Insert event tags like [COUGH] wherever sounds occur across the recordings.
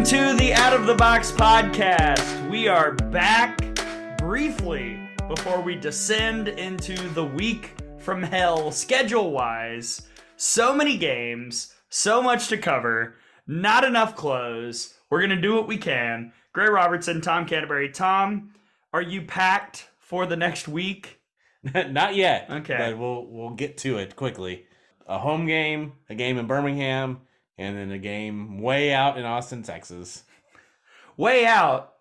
Welcome to the Out of the Box podcast. We are back briefly before we descend into the week from hell schedule wise. So many games, so much to cover, not enough clothes. We're going to do what we can. Gray Robertson, Tom Canterbury. Tom, are you packed for the next week? [LAUGHS] Not yet. Okay. But we'll we'll get to it quickly. A home game, a game in Birmingham, and then a game way out in Austin, Texas. Way out,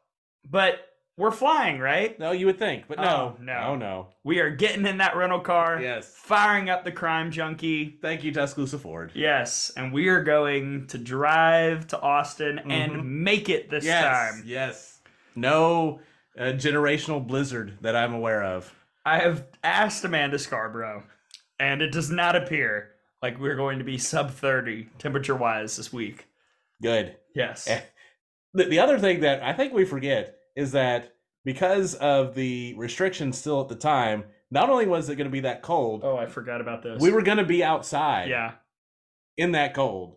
but we're flying, right? No, you would think, but no, Oh, no. no, no. We are getting in that rental car, Yes. firing up the crime junkie. Thank you, Tuscaloosa Ford. Yes, and we are going to drive to Austin and make it this yes, time. yes. No uh, generational blizzard that I'm aware of. I have asked Amanda Scarborough, and it does not appear like we're going to be sub 30 temperature wise this week. Good. Yes. Eh. The, the other thing that I think we forget is that because of the restrictions still at the time, not only was it going to be that cold, Oh, I forgot about this. we were going to be outside. Yeah. in that cold,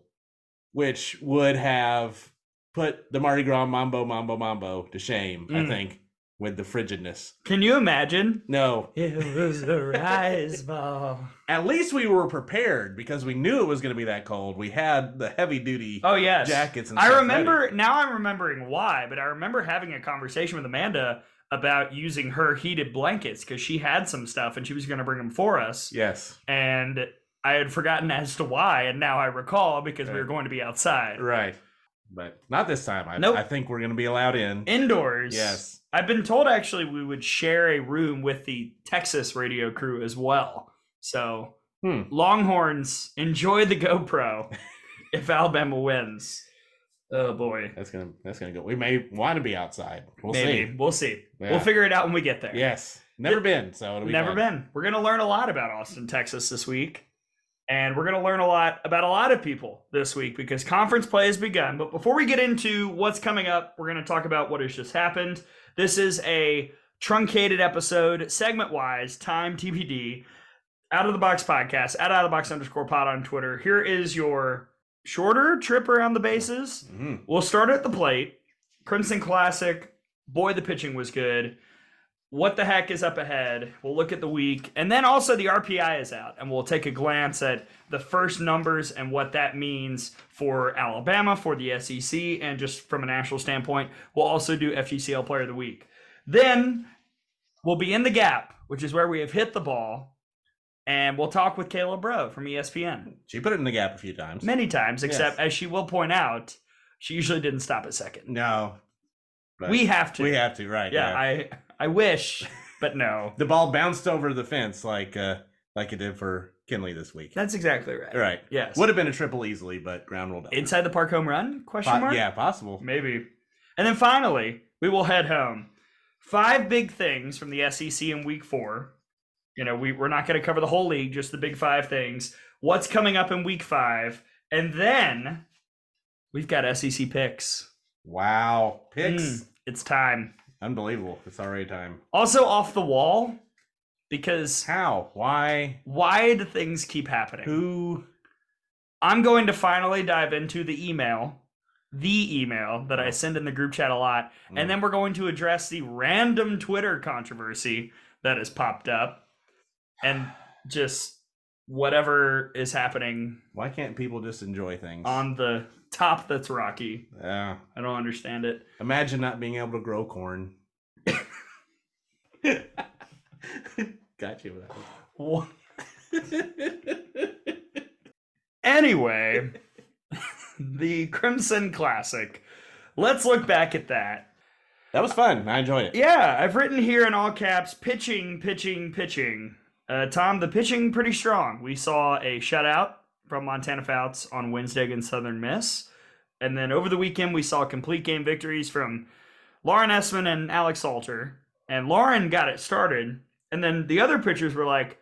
which would have put the Mardi Gras Mambo Mambo Mambo to shame, I Mm. think, with the frigidness. Can you imagine? No, It was a rise ball. at least we were prepared because we knew it was going to be that cold. We had the heavy duty Oh yes, jackets and stuff. I remember now. I'm remembering why, but I remember having a conversation with Amanda about using her heated blankets because she had some stuff and she was going to bring them for us. Yes, and I had forgotten as to why, and now I recall because we were going to be outside. right. But not this time. I, Nope. I think we're going to be allowed in. Indoors. Yes. I've been told actually we would share a room with the Texas radio crew as well. So, Hmm. Longhorns, enjoy the GoPro [LAUGHS] if Alabama wins. Oh boy. That's gonna that's gonna go. We may want to be outside. We'll Maybe. see. We'll see. Yeah. We'll figure it out when we get there. Yes, never been. So be Never fun. been. We're going to learn a lot about Austin, Texas this week. And we're going to learn a lot about a lot of people this week because conference play has begun. But before we get into what's coming up, we're going to talk about what has just happened. This is a truncated episode, segment wise, time TBD, out of the box podcast, at out of the box underscore pod on Twitter. Here is your shorter trip around the bases. Mhm. We'll start at the plate. Crimson Classic. Boy, the pitching was good. What the heck is up ahead? We'll look at the week. And then also the RPI is out, and we'll take a glance at the first numbers and what that means for Alabama, for the SEC, and just from a national standpoint. We'll also do FGCL Player of the Week. Then we'll be in the gap, which is where we have hit the ball, and we'll talk with Kayla Braud from ESPN She put it in the gap a few times. many times, except Yes. as she will point out, she usually didn't stop at second. No, We have to. we have to. Right. yeah, I I wish, but no. [LAUGHS] the ball bounced over the fence like uh like it did for Kinley this week. That's exactly right. right. Yes. Would have been a triple easily, but ground rolled out. Inside the park home run? Question Po- mark. yeah, possible. maybe. And then finally, we will head home. Five big things from the SEC in Week Four. You know, we we're not going to cover the whole league, just the big five things. What's coming up in Week Five, and then we've got SEC picks. Wow. Picks. Mm, it's time. Unbelievable. It's already time. Also off the wall, because How? Why? why do things keep happening? Who? I'm going to finally dive into the email, the email that I send in the group chat a lot, Mm. and then we're going to address the random Twitter controversy that has popped up, and just whatever is happening Why can't people just enjoy things? on the top that's rocky. Yeah. I don't understand it. Imagine not being able to grow corn. [LAUGHS] Got you. Wha- Anyway, [LAUGHS] the Crimson Classic. Let's look back at that. That was fun. I enjoyed it. Yeah, I've written here in all caps pitching, pitching, pitching. Uh, Tom, the pitching pretty strong. We saw a shutout from Montana Fouts on Wednesday against Southern Miss. And then over the weekend, we saw complete game victories from Lauren Esman and Alex Salter. And Lauren got it started. And then the other pitchers were like,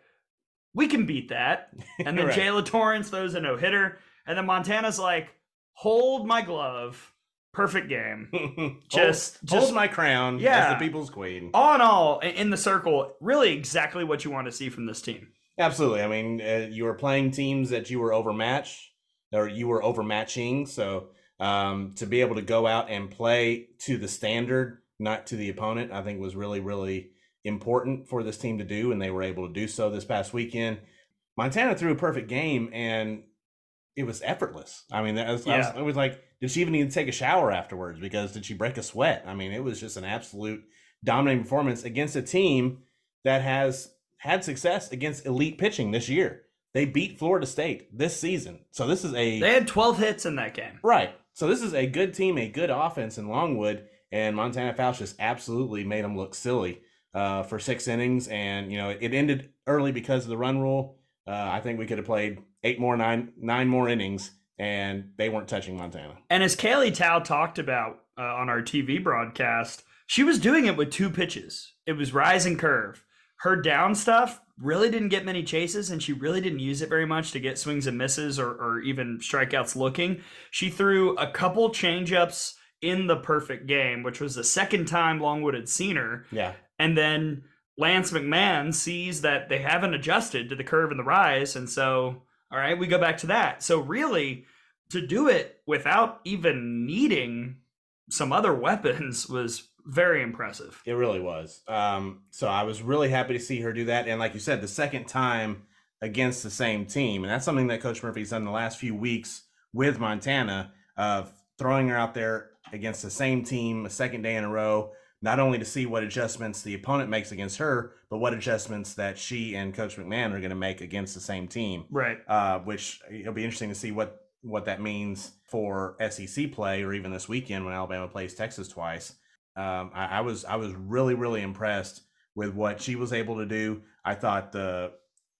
we can beat that. [LAUGHS] And then Right. Jaala Torrence throws a no hitter. And then Montana's like, hold my glove. Perfect game. [LAUGHS] Just- hold, just- hold my crown Yeah. as the people's queen. all in all, in the circle, really exactly what you want to see from this team. Absolutely. I mean, uh, you were playing teams that you were overmatched, or you were overmatching. So um, to be able to go out and play to the standard, not to the opponent, I think was really, really important for this team to do, and they were able to do so this past weekend. Montana threw a perfect game, and it was effortless. I mean, was, yeah. I, was, I was like, did she even need to take a shower afterwards? Because did she break a sweat? I mean, it was just an absolute dominating performance against a team that has had success against elite pitching this year. They beat Florida State this season. So this is a They had 12 hits in that game. Right. So this is a good team, a good offense in Longwood, and Montana Fouts just absolutely made them look silly uh, for six innings. And you know it ended early because of the run rule. Uh, I think we could have played eight more, nine, nine more innings, and they weren't touching Montana. And as Kaylee Tao talked about uh, on our TV broadcast, she was doing it with two pitches. It was rise and curve. Her down stuff really didn't get many chases, and she really didn't use it very much to get swings and misses or, or even strikeouts looking. She threw a couple changeups in the perfect game, which was the second time Longwood had seen her. Yeah. And then Lance McMahon sees that they haven't adjusted to the curve and the rise. And so, all right, we go back to that. So, really, to do it without even needing some other [LAUGHS] weapons was very impressive. It really was. Um, so, I was really happy to see her do that. And, like you said, the second time against the same team. And that's something that Coach Murphy's done the last few weeks with Montana of throwing her out there against the same team a second day in a row not only to see what adjustments the opponent makes against her, but what adjustments that she and Coach McMahon are going to make against the same team. Right. Uh, which it'll be interesting to see what what that means for SEC play, or even this weekend when Alabama plays Texas twice. Um, I, I, was I was really really impressed with what she was able to do. I thought the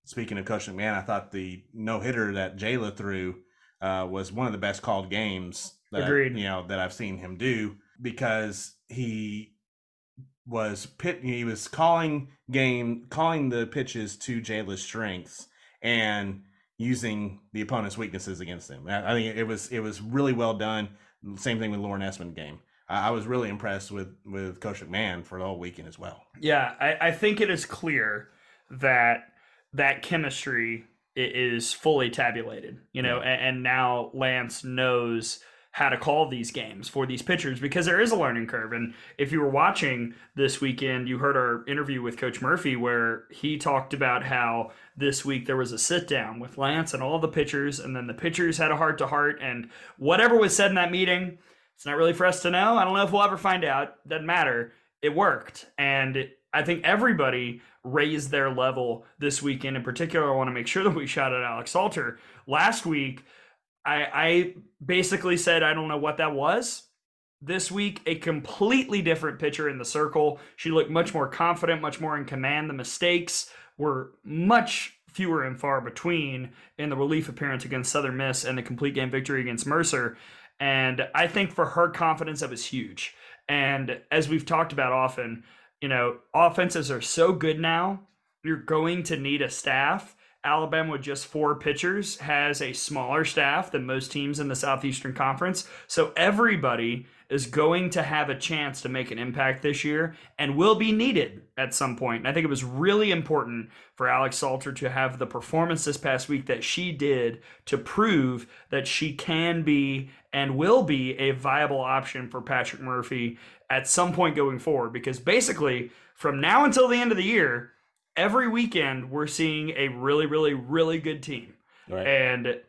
speaking of Coach McMahon, I thought the no hitter that Jaala threw uh, was one of the best called games. That Agreed. I, you know that I've seen him do because he was pit he was calling game calling the pitches to Jaala's strengths and using the opponent's weaknesses against them. I, think it was it was really well done. Same thing with Lauren Esmond game. I, I was really impressed with with Coach McMahon for the whole weekend as well. Yeah, I, I think it is clear that that chemistry is fully tabulated. You know, yeah. and, and now Lance knows how to call these games for these pitchers because there is a learning curve. And if you were watching this weekend, you heard our interview with Coach Murphy where he talked about how this week there was a sit down with Lance and all the pitchers, and then the pitchers had a heart to heart, and whatever was said in that meeting, it's not really for us to know. I don't know if we'll ever find out. Doesn't matter. It worked. And I think everybody raised their level this weekend. In particular, I want to make sure that we shout out Alex Salter. Last week, I, I basically said I don't know what that was. This week, a completely different pitcher in the circle. She looked much more confident, much more in command. The mistakes were much fewer and far between in the relief appearance against Southern Miss and the complete game victory against Mercer. And I think for her confidence, that was huge. And as we've talked about often, you know, offenses are so good now, you're going to need a staff Alabama with just four pitchers has a smaller staff than most teams in the Southeastern Conference. So everybody is going to have a chance to make an impact this year and will be needed at some point. And I think it was really important for Alex Salter to have the performance this past week that she did to prove that she can be and will be a viable option for Patrick Murphy at some point going forward. Because basically, from now until the end of the year, every weekend we're seeing a really, really, really good team. Right. And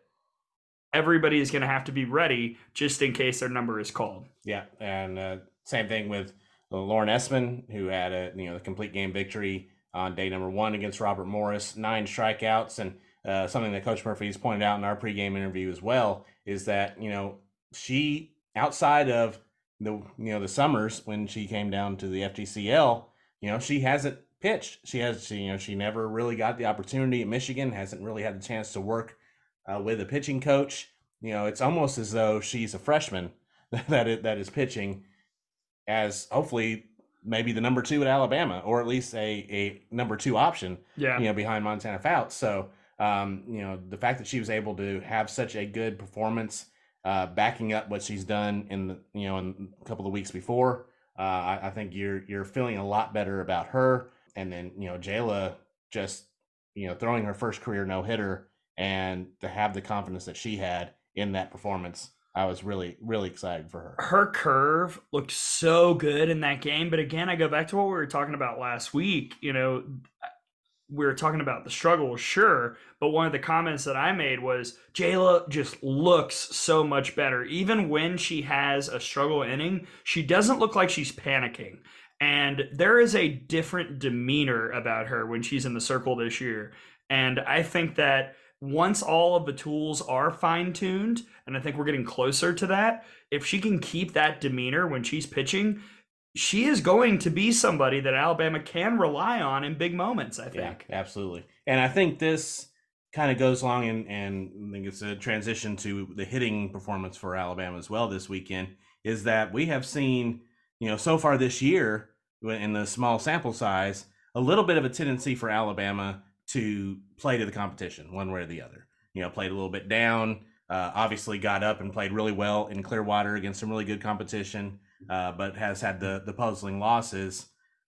everybody is going to have to be ready just in case their number is called. Yeah, and uh, same thing with Lauren Esmond, who had a you know the complete game victory on day number one against Robert Morris, nine strikeouts, and uh, something that Coach Murphy has pointed out in our pregame interview as well is that you know she outside of the you know the summers when she came down to the FGCL, you know she hasn't pitched. She has, she, you know, she never really got the opportunity at Michigan. Hasn't really had the chance to work uh, with a pitching coach. You know, it's almost as though she's a freshman [LAUGHS] that is, that is pitching as hopefully maybe the number two at Alabama, or at least a a number two option. Yeah. You know, behind Montana Fouts. So, um, you know, the fact that she was able to have such a good performance, uh, backing up what she's done in the you know in a couple of weeks before. Uh, I, I, think you're you're feeling a lot better about her and then you know Jaala just you know throwing her first career no hitter and to have the confidence that she had in that performance I was really really excited for her. Her curve looked so good in that game, but again, I go back to what we were talking about last week. You know, we were talking about the struggle, sure, but one of the comments that I made was Jayla just looks so much better. Even when she has a struggle inning, she doesn't look like she's panicking. And there is a different demeanor about her when she's in the circle this year. And I think that once all of the tools are fine tuned, and I think we're getting closer to that, if she can keep that demeanor when she's pitching, she is going to be somebody that Alabama can rely on in big moments, I think. Yeah, absolutely. And I think this kind of goes along and, and I think it's a transition to the hitting performance for Alabama as well this weekend is that we have seen, you know, so far this year in the small sample size, a little bit of a tendency for Alabama to play to the competition one way or the other. You know, played a little bit down, uh, obviously got up and played really well in Clearwater against some really good competition uh, but has had the the puzzling losses.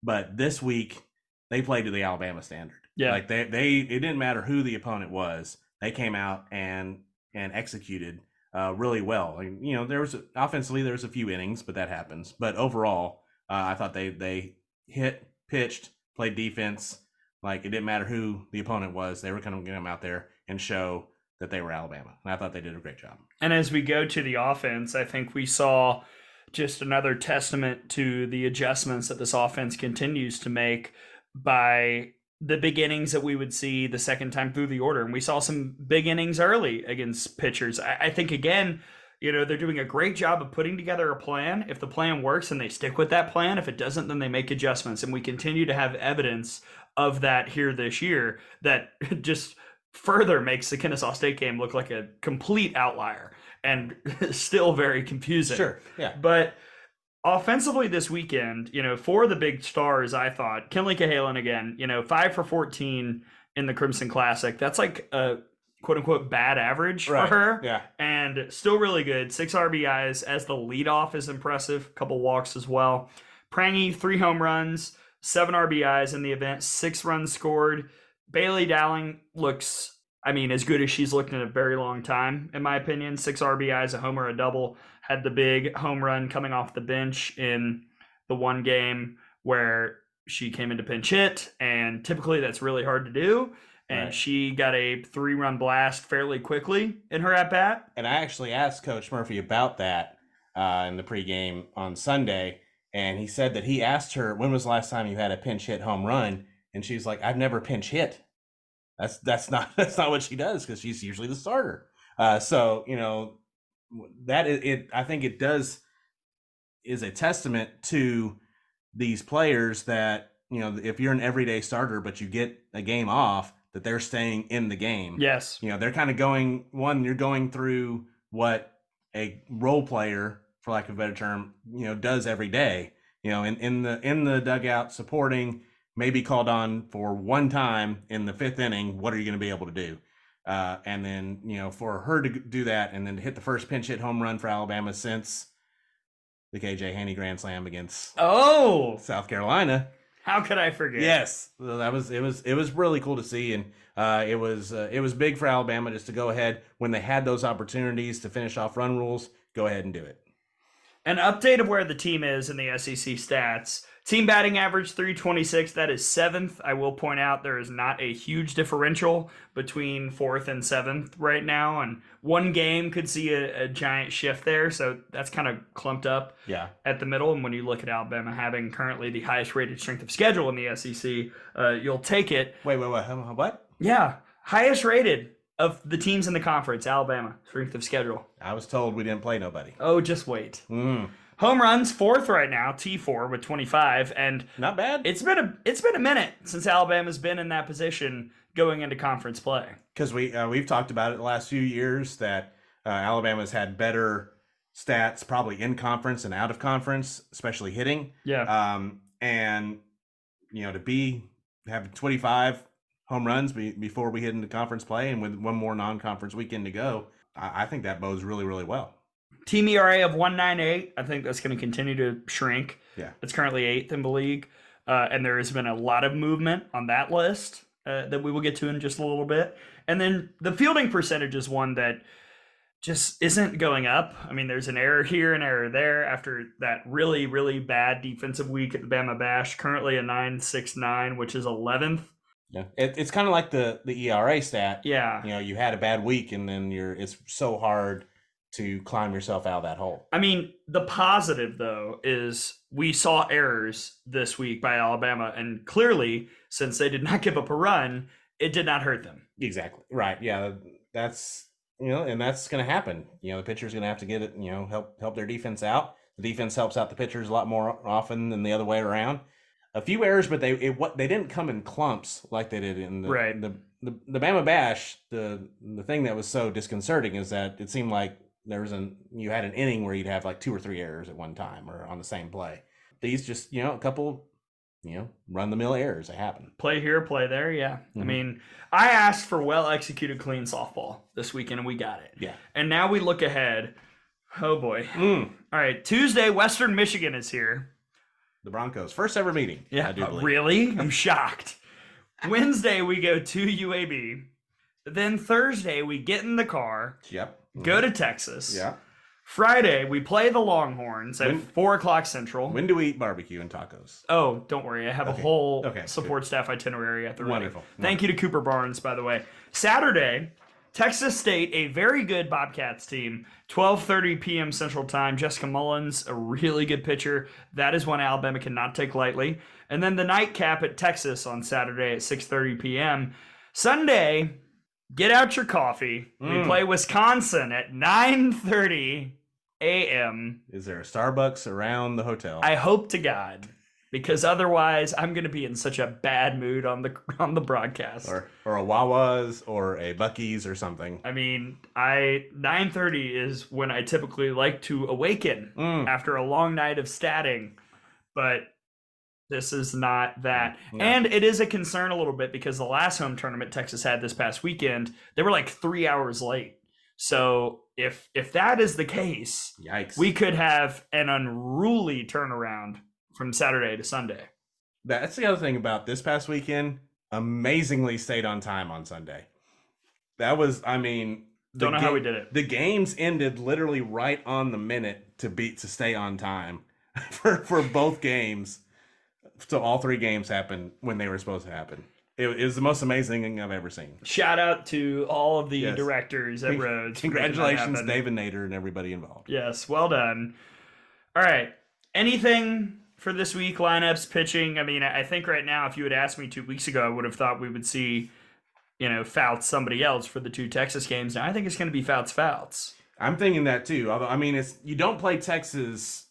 But this week they played to the Alabama standard. Yeah, like they they it didn't matter who the opponent was. They came out and and executed uh, really well. Like, you know, there was offensively there was a few innings, but that happens. But overall, uh, I thought they they hit, pitched, played defense. Like it didn't matter who the opponent was. They were going to get them out there and show that they were Alabama. And I thought they did a great job. And as we go to the offense, I think we saw just another testament to the adjustments that this offense continues to make by the beginnings that we would see the second time through the order. And we saw some big innings early against pitchers. I, I think, again, you know, they're doing a great job of putting together a plan. If the plan works, and they stick with that plan. If it doesn't, then they make adjustments. And we continue to have evidence of that here this year that [LAUGHS] just further makes the Kennesaw State game look like a complete outlier and [LAUGHS] still very confusing. Sure. Yeah. But offensively this weekend, you know, for the big stars, I thought Kinley Cahalan again, you know, five for 14 in the Crimson Classic. That's like a quote unquote bad average right. for her. Yeah. And still really good. Six RBIs as the leadoff is impressive. Couple walks as well. Prangy, three home runs, seven RBIs in the event, six runs scored. Bailey Dowling looks I mean, as good as she's looked in a very long time, in my opinion. Six RBIs, a homer, a double. Had the big home run coming off the bench in the one game where she came into pinch hit, and typically that's really hard to do. And right. she got a three run blast fairly quickly in her at bat. And I actually asked Coach Murphy about that uh, in the pregame on Sunday. And he said that he asked her, When was the last time you had a pinch hit home run? And she's like, I've never pinch hit. That's that's not [LAUGHS] that's not what she does because she's usually the starter. Uh, so you know that it, it I think it does is a testament to these players that you know if you're an everyday starter but you get a game off that they're staying in the game. Yes. You know, they're kind of going one you're going through what a role player for lack of a better term, you know, does every day. You know, in, in the in the dugout supporting maybe called on for one time in the fifth inning. What are you going to be able to do? Uh, and then, you know, for her to do that and then to hit the first pinch hit home run for Alabama since the KJ Haney Grand Slam against oh South Carolina. How could I forget? Yes, that was it was it was really cool to see, and uh, it was uh, it was big for Alabama just to go ahead when they had those opportunities to finish off run rules, go ahead and do it. An update of where the team is in the SEC stats. Team batting average 326. That is seventh. I will point out there is not a huge differential between fourth and seventh right now, and one game could see a, a giant shift there. So that's kind of clumped up yeah. at the middle. And when you look at Alabama having currently the highest rated strength of schedule in the SEC, uh, you'll take it. Wait, wait, wait. What? Yeah, highest rated of the teams in the conference, Alabama strength of schedule. I was told we didn't play nobody. Oh, just wait. Mm. Home runs fourth right now, T4 with 25 and not bad. It's been a it's been a minute since Alabama's been in that position going into conference play. Cuz we uh, we've talked about it the last few years that uh, Alabama's had better stats probably in conference and out of conference, especially hitting. Yeah. Um and you know to be have 25 home runs be, before we hit into conference play and with one more non-conference weekend to go, I, I think that bodes really really well. Team ERA of 198. I think that's going to continue to shrink. Yeah. It's currently eighth in the league. Uh, and there has been a lot of movement on that list uh, that we will get to in just a little bit. And then the fielding percentage is one that just isn't going up. I mean, there's an error here, an error there after that really, really bad defensive week at the Bama Bash. Currently a nine six nine, which is eleventh. Yeah, it, it's kind of like the the ERA stat. Yeah, You know, you had a bad week, and then you're it's so hard to climb yourself out of that hole. I mean, the positive though is we saw errors this week by Alabama, and clearly, since they did not give up a run, it did not hurt them. Exactly. Right. Yeah. That's you know, and that's going to happen. You know, the pitcher's going to have to get it. You know, help help their defense out. The defense helps out the pitchers a lot more often than the other way around. A few errors, but they it, what they didn't come in clumps like they did in the Right. the, the the Bama Bash. The the thing that was so disconcerting is that it seemed like there was an you had an inning where you'd have like two or three errors at one time or on the same play. These just you know a couple you know run the mill errors that happen. Play here, play there. Yeah. I Mhm. mean, I asked for well executed clean softball this weekend, and we got it. Yeah. And now we look ahead. Oh boy. Mm. All right, Tuesday, Western Michigan is here. The Broncos first ever meeting. Yeah, I do uh, believe. really? I'm shocked. Wednesday we go to UAB. Then Thursday we get in the car, Yep. Go to Texas. Yeah. Friday we play the Longhorns at When- four o'clock Central. When do we eat barbecue and tacos? oh, don't worry, I have a whole Okay, support staff itinerary at the ready. Wonderful. Thank you to Cooper Barnes, by the way. Saturday, Texas State, a very good Bobcats team. 12:30 p.m. Central Time. Jessica Mullins, a really good pitcher. That is one Alabama cannot take lightly. And then the nightcap at Texas on Saturday at 6:30 p.m. Sunday, get out your coffee. We Mm. play Wisconsin at 9:30 a.m. Is there a Starbucks around the hotel? I hope to God, because otherwise I'm going to be in such a bad mood on the on the broadcast. or or a Wawa's or a Buc-ee's or something. I mean, I 9:30 is when I typically like to awaken Mm. after a long night of statting, but this is not that. Mm, no. And it is a concern a little bit because the last home tournament Texas had this past weekend, they were like 3 hours late. So, if if that is the case, Yikes. we could have an unruly turnaround from Saturday to Sunday. That's the other thing about this past weekend. Amazingly stayed on time on Sunday. That was, I mean, Don't know how we did it. The games ended literally right on the minute to beat to stay on time [LAUGHS] for for both games. So all three games happened when they were supposed to happen. It, it was the most amazing thing I've ever seen. Shout out to all of the Yes. directors at Rhodes. for making that Congratulations. David Nader and everybody involved. Yes, well done. All right. Anything for this week? Lineups, pitching. I mean, I I think right now, if you had asked me two weeks ago, I would have thought we would see, you know, Fouts somebody else for the two Texas games. Now I think it's going to be Fouts Fouts. I'm thinking that too. Although I mean, it's you don't play Texas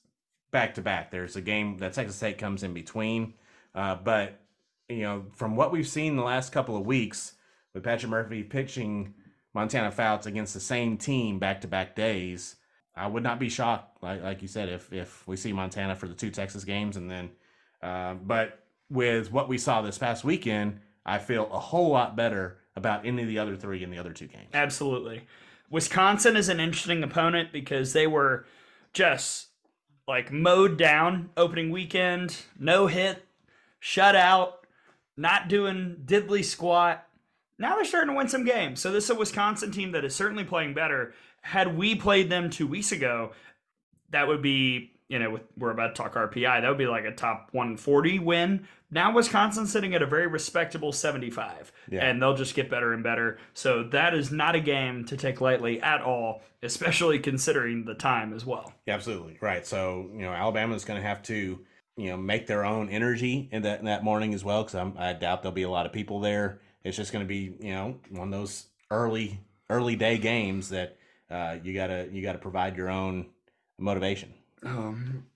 back to back. There's a game that Texas State comes in between, uh, but you know, from what we've seen the last couple of weeks with Patrick Murphy pitching Montana Fouts against the same team back to back days, I would not be shocked, like like you said, if if we see Montana for the two Texas games, and then, uh, but with what we saw this past weekend, I feel a whole lot better about any of the other three in the other two games. Absolutely. Wisconsin is an interesting opponent because they were just like mowed down opening weekend, no hit, shut out, not doing diddly squat. Now they're starting to win some games. So this is a Wisconsin team that is certainly playing better. Had we played them two weeks ago, that would be, you know, we're about to talk RPI. That would be like a top 140 win. Now Wisconsin's sitting at a very respectable 75, Yeah. and they'll just get better and better. So that is not a game to take lightly at all, especially considering the time as well. Yeah, absolutely right. So you know, Alabama's going to have to you know make their own energy in that in that morning as well because I doubt there'll be a lot of people there. It's just going to be you know one of those early early day games that uh, you gotta you gotta provide your own motivation Um,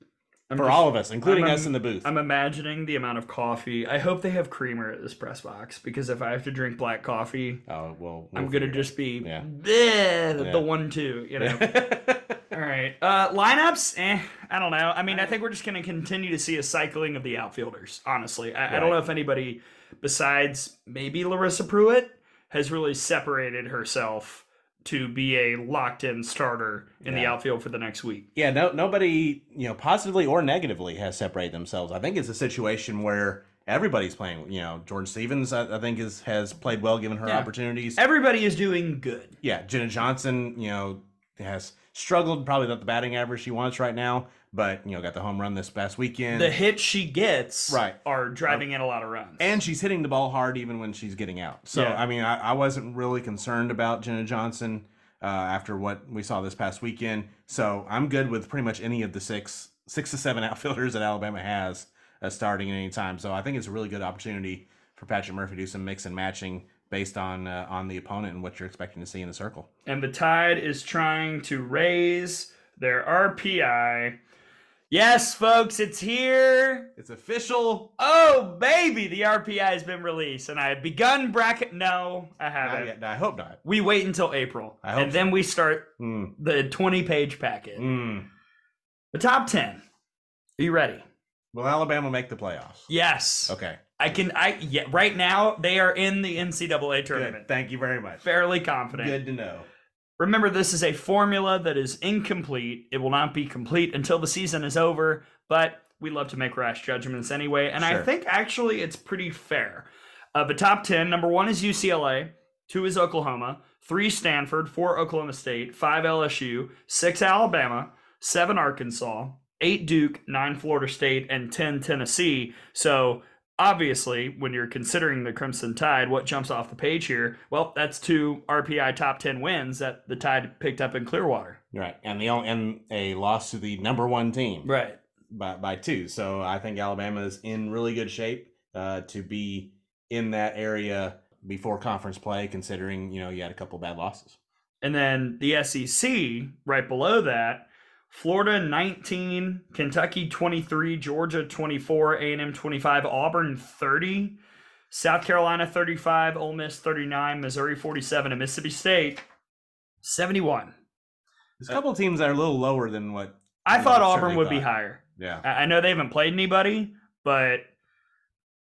for all of us, including I'm- us in the booth. I'm imagining the amount of coffee. I hope they have creamer at this press box because if I have to drink black coffee, oh well, I'm gonna just be Yeah. Yeah. the one two, you [LAUGHS] know. All right, uh, lineups. Eh, I don't know. I mean, I think we're just gonna continue to see a cycling of the outfielders. Honestly, I, I don't know if anybody besides maybe Larissa Pruitt has really separated herself to be a locked-in starter in the outfield for the next week. yeah, no, nobody, you know, positively or negatively has separated themselves. I think it's a situation where everybody's playing. You know, Jordan Stevens, I, I think, is has played well given her Yeah. opportunities. Everybody is doing good. Yeah, Jenna Johnson, you know, has struggled, probably not the batting average she wants right now, but you know, got the home run this past weekend. The hits she gets Right. are driving in a lot of runs. and she's hitting the ball hard even when she's getting out. So Yeah. I mean, I, I wasn't really concerned about Jenna Johnson uh, after what we saw this past weekend. So I'm good with pretty much any of the six, six to seven [LAUGHS] outfielders that Alabama has uh, starting at any time. So I think it's a really good opportunity for Patrick Murphy to do some mix and matching based on uh, on the opponent and what you're expecting to see in the circle. and the Tide is trying to raise their RPI. Yes, folks, it's here. It's official. Oh, baby, the RPI has been released, and I have begun bracket. No, I haven't. yet. I hope not. We wait until April, I hope and then we start Mm, the 20 page packet. mm. The top 10. Are you ready? Will Alabama make the playoffs? Yes. Okay. I can, I, yeah, right now, they are in the NCAA tournament. Good. Thank you very much. Fairly confident. Good to know. Remember, this is a formula that is incomplete. It will not be complete until the season is over, but we love to make rash judgments anyway. And I think actually it's pretty fair. Uh, the top 10 number one is UCLA, two is Oklahoma, three Stanford, four Oklahoma State, five LSU, six Alabama, seven Arkansas, eight Duke, nine Florida State, and 10 Tennessee. So obviously, when you're considering the Crimson Tide, what jumps off the page here? Well, that's two RPI top 10 wins that the Tide picked up in Clearwater. Right, and the only, and a loss to the number one team Right. by by two. So I think Alabama is in really good shape uh, to be in that area before conference play. Considering you know you had a couple bad losses. And then the SEC right below that, Florida 19, Kentucky 23, Georgia 24, A&M 25, Auburn 30, South Carolina 35, Ole Miss 39, Missouri 47, and Mississippi State 71. There's a couple teams that are a little lower than what. I thought Auburn would be higher. Yeah, I know they haven't played anybody, but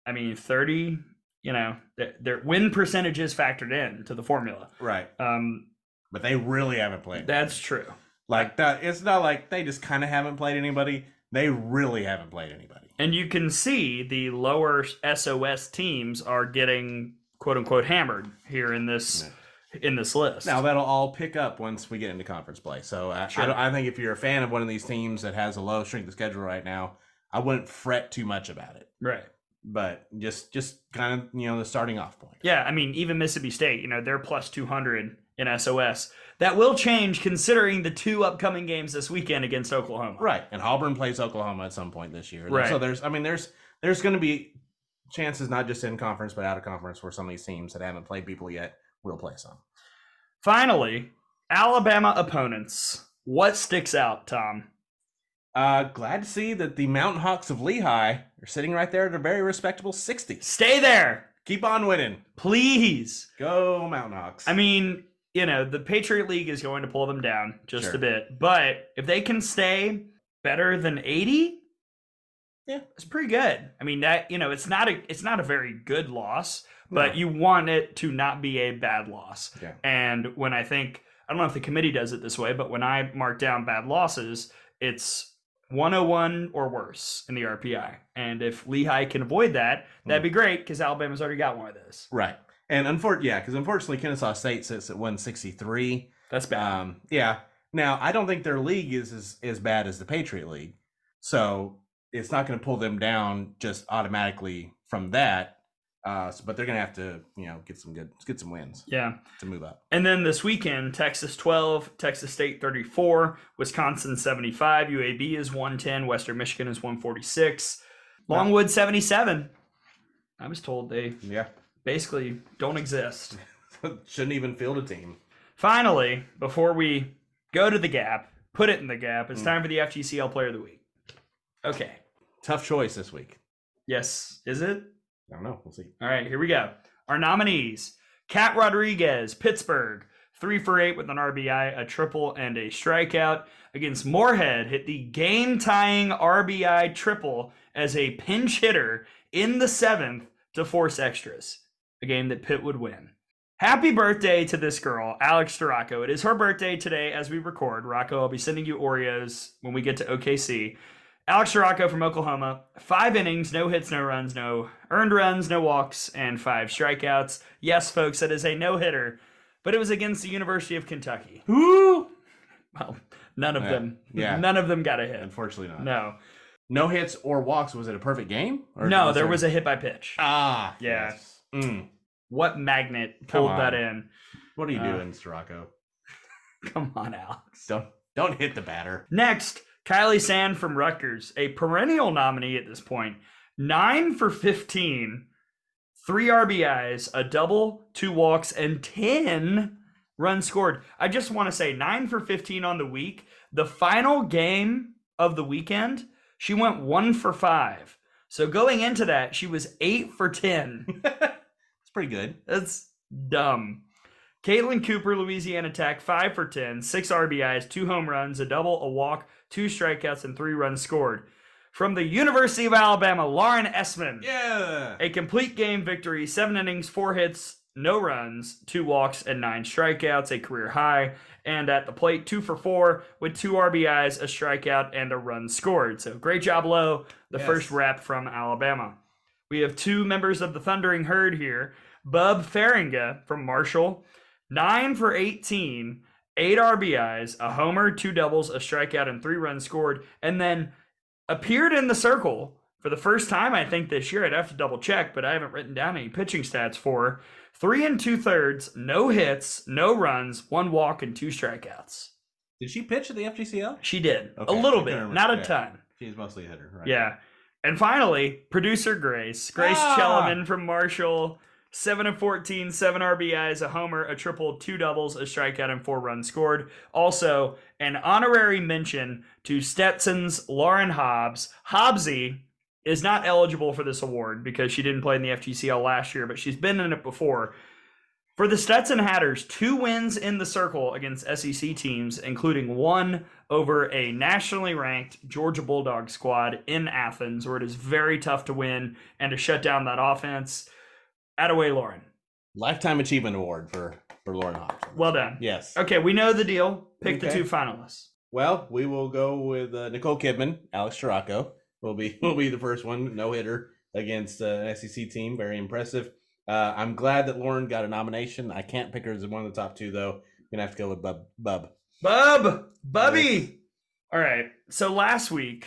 I mean 30, you know, their, their win percentage is factored in to the formula. right. Um, But they really haven't played. that's true. Like that. It's not like they just kind of haven't played anybody. They really haven't played anybody. And you can see the lower SOS teams are getting quote unquote hammered here in this in this list. Now that'll all pick up once we get into conference play. So I, Sure. I, I think if you're a fan of one of these teams that has a low strength of schedule right now, I wouldn't fret too much about it. right. But just just kind of you know the starting off point. Yeah, I mean even Mississippi State, you know, they're plus 200 in SOS. That will change considering the two upcoming games this weekend against Oklahoma. Right, and Auburn plays Oklahoma at some point this year. Right. So there's, I mean, there's there's going to be chances not just in conference but out of conference where some of these teams that haven't played people yet will play some. Finally, Alabama opponents. What sticks out, Tom? Uh, glad to see that the Mountain Hawks of Lehigh are sitting right there at a very respectable 60. Stay there, Keep on winning. please. Go Mountain Hawks. I mean, you know, the Patriot League is going to pull them down just Sure. a bit, but if they can stay better than 80, Yeah. it's pretty good. I mean, that you know, it's not a it's not a very good loss, but No. you want it to not be a bad loss. Yeah. And when I think I don't know if the committee does it this way, but when I mark down bad losses, it's 101 or worse in the RPI. And if Lehigh can avoid that, that'd hmm. be great because Alabama's already got one of those. right. And unfortunately, yeah, because unfortunately, Kennesaw State sits at 163. That's bad. Um, yeah. Now, I don't think their league is as, as bad as the Patriot League. So it's not going to pull them down just automatically from that. Uh, so, but they're going to have to, you know, get some good, get some wins yeah. to move up. And then this weekend, Texas 12, Texas State 34, Wisconsin 75, UAB is 110, Western Michigan is 146, Longwood 77. I was told they Yeah. Basically don't exist. [LAUGHS] Shouldn't even field a team. Finally, before we go to the gap, put it in the gap, it's Mm. time for the FGCL Player of the Week. Okay. Tough choice this week. Yes. Is it? I don't know. We'll see. All right, here we go. Our nominees Kat Rodriguez, Pittsburgh, three for eight with an RBI, a triple, and a strikeout. Against Morehead, hit the game tying RBI triple as a pinch hitter in the seventh to force extras, a game that Pitt would win. Happy birthday to this girl, Alex Storako. It is her birthday today as we record. Rocco, I'll be sending you Oreos when we get to OKC. Alex Storako from Oklahoma, five innings, no hits, no runs, no earned runs, no walks, and five strikeouts. Yes, folks, that is a no hitter, but it was against the University of Kentucky. Woo! Well, none of Yeah. them. Yeah. None of them got a hit. Unfortunately not. No. No hits or walks. Was it a perfect game? No, there was a hit by pitch. Ah, Yeah. yes. Mm. What magnet pulled that in? What are you Uh, doing, Sirocco? [LAUGHS] Come on, Alex. Don't don't hit the batter. Next, Kylie Sand from Rutgers, a perennial nominee at this point. Nine for 15, three RBIs, a double, two walks, and 10 runs scored. I just want to say nine for 15 on the week. The final game of the weekend, she went one for five. So going into that, she was eight for 10. [LAUGHS] Pretty good. That's dumb. Caitlin Cooper, Louisiana Tech, 5 for 10, 6 RBIs, 2 home runs, a double, a walk, 2 strikeouts, and 3 runs scored. From the University of Alabama, Lauren Esman. Yeah. A complete game victory, 7 innings, 4 hits, no runs, 2 walks, and 9 strikeouts, a career high. And at the plate, 2 for 4 with 2 RBIs, a strikeout, and a run scored. So great job, Low, the Yes. first rep from Alabama. We have two members of the Thundering Herd here. Bub Faringa from Marshall, 9 for 18, 8 RBIs, a homer, 2 doubles, a strikeout, and 3 runs scored. And then appeared in the circle for the first time, I think, this year. I'd have to double check, but I haven't written down any pitching stats for her. Three and two thirds, no hits, no runs, one walk, and two strikeouts. Did she pitch at the FGCL? She did. Okay, A little bit, couldn't a. Yeah. ton. She's mostly a hitter, right? Yeah. And finally, producer Grace. Grace Ah! Chellerman from Marshall. 7 of 14, 7 RBIs, a homer, a triple, two doubles, a strikeout, and four runs scored. Also, an honorary mention to Stetson's Lauren Hobbs. Hobbsy is not eligible for this award because she didn't play in the FGCL last year, but she's been in it before. For the Stetson Hatters, two wins in the circle against SEC teams, including one over a nationally ranked Georgia Bulldog squad in Athens, where it is very tough to win and to shut down that offense. Attaway Lauren. Lifetime Achievement Award for for Lauren Hobson. Well done. yes. Okay, we know the deal. Pick the two finalists. Well, we will go with uh, Nicole Kidman, Alex Storako will be [LAUGHS] will be the first one, no hitter against uh, an SEC team. Very impressive. Uh, I'm glad that Lauren got a nomination. I can't pick her as one of the top two though. I'm Gonna have to go with Bub. Bub. Bub! Bubby! All right. So last week,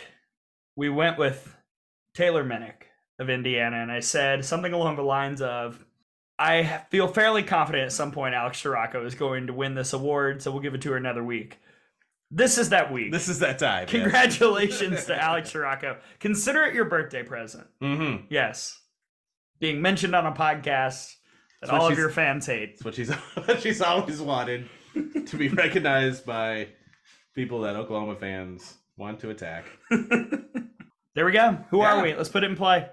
we went with Taylor Minnick of Indiana, and I said something along the lines of I feel fairly confident at some point Alex Storako is going to win this award, so we'll give it to her another week. This is that week. This is that time. Congratulations to [LAUGHS] Alex Storako. Consider it your birthday present. Mm-hmm. Yes. Being mentioned on a podcast that That's all of your fans hate. That's what she's [LAUGHS] what she's always wanted to be recognized by people that Oklahoma fans want to attack. [LAUGHS] there we go. Who Yeah. are we? Let's put it in play.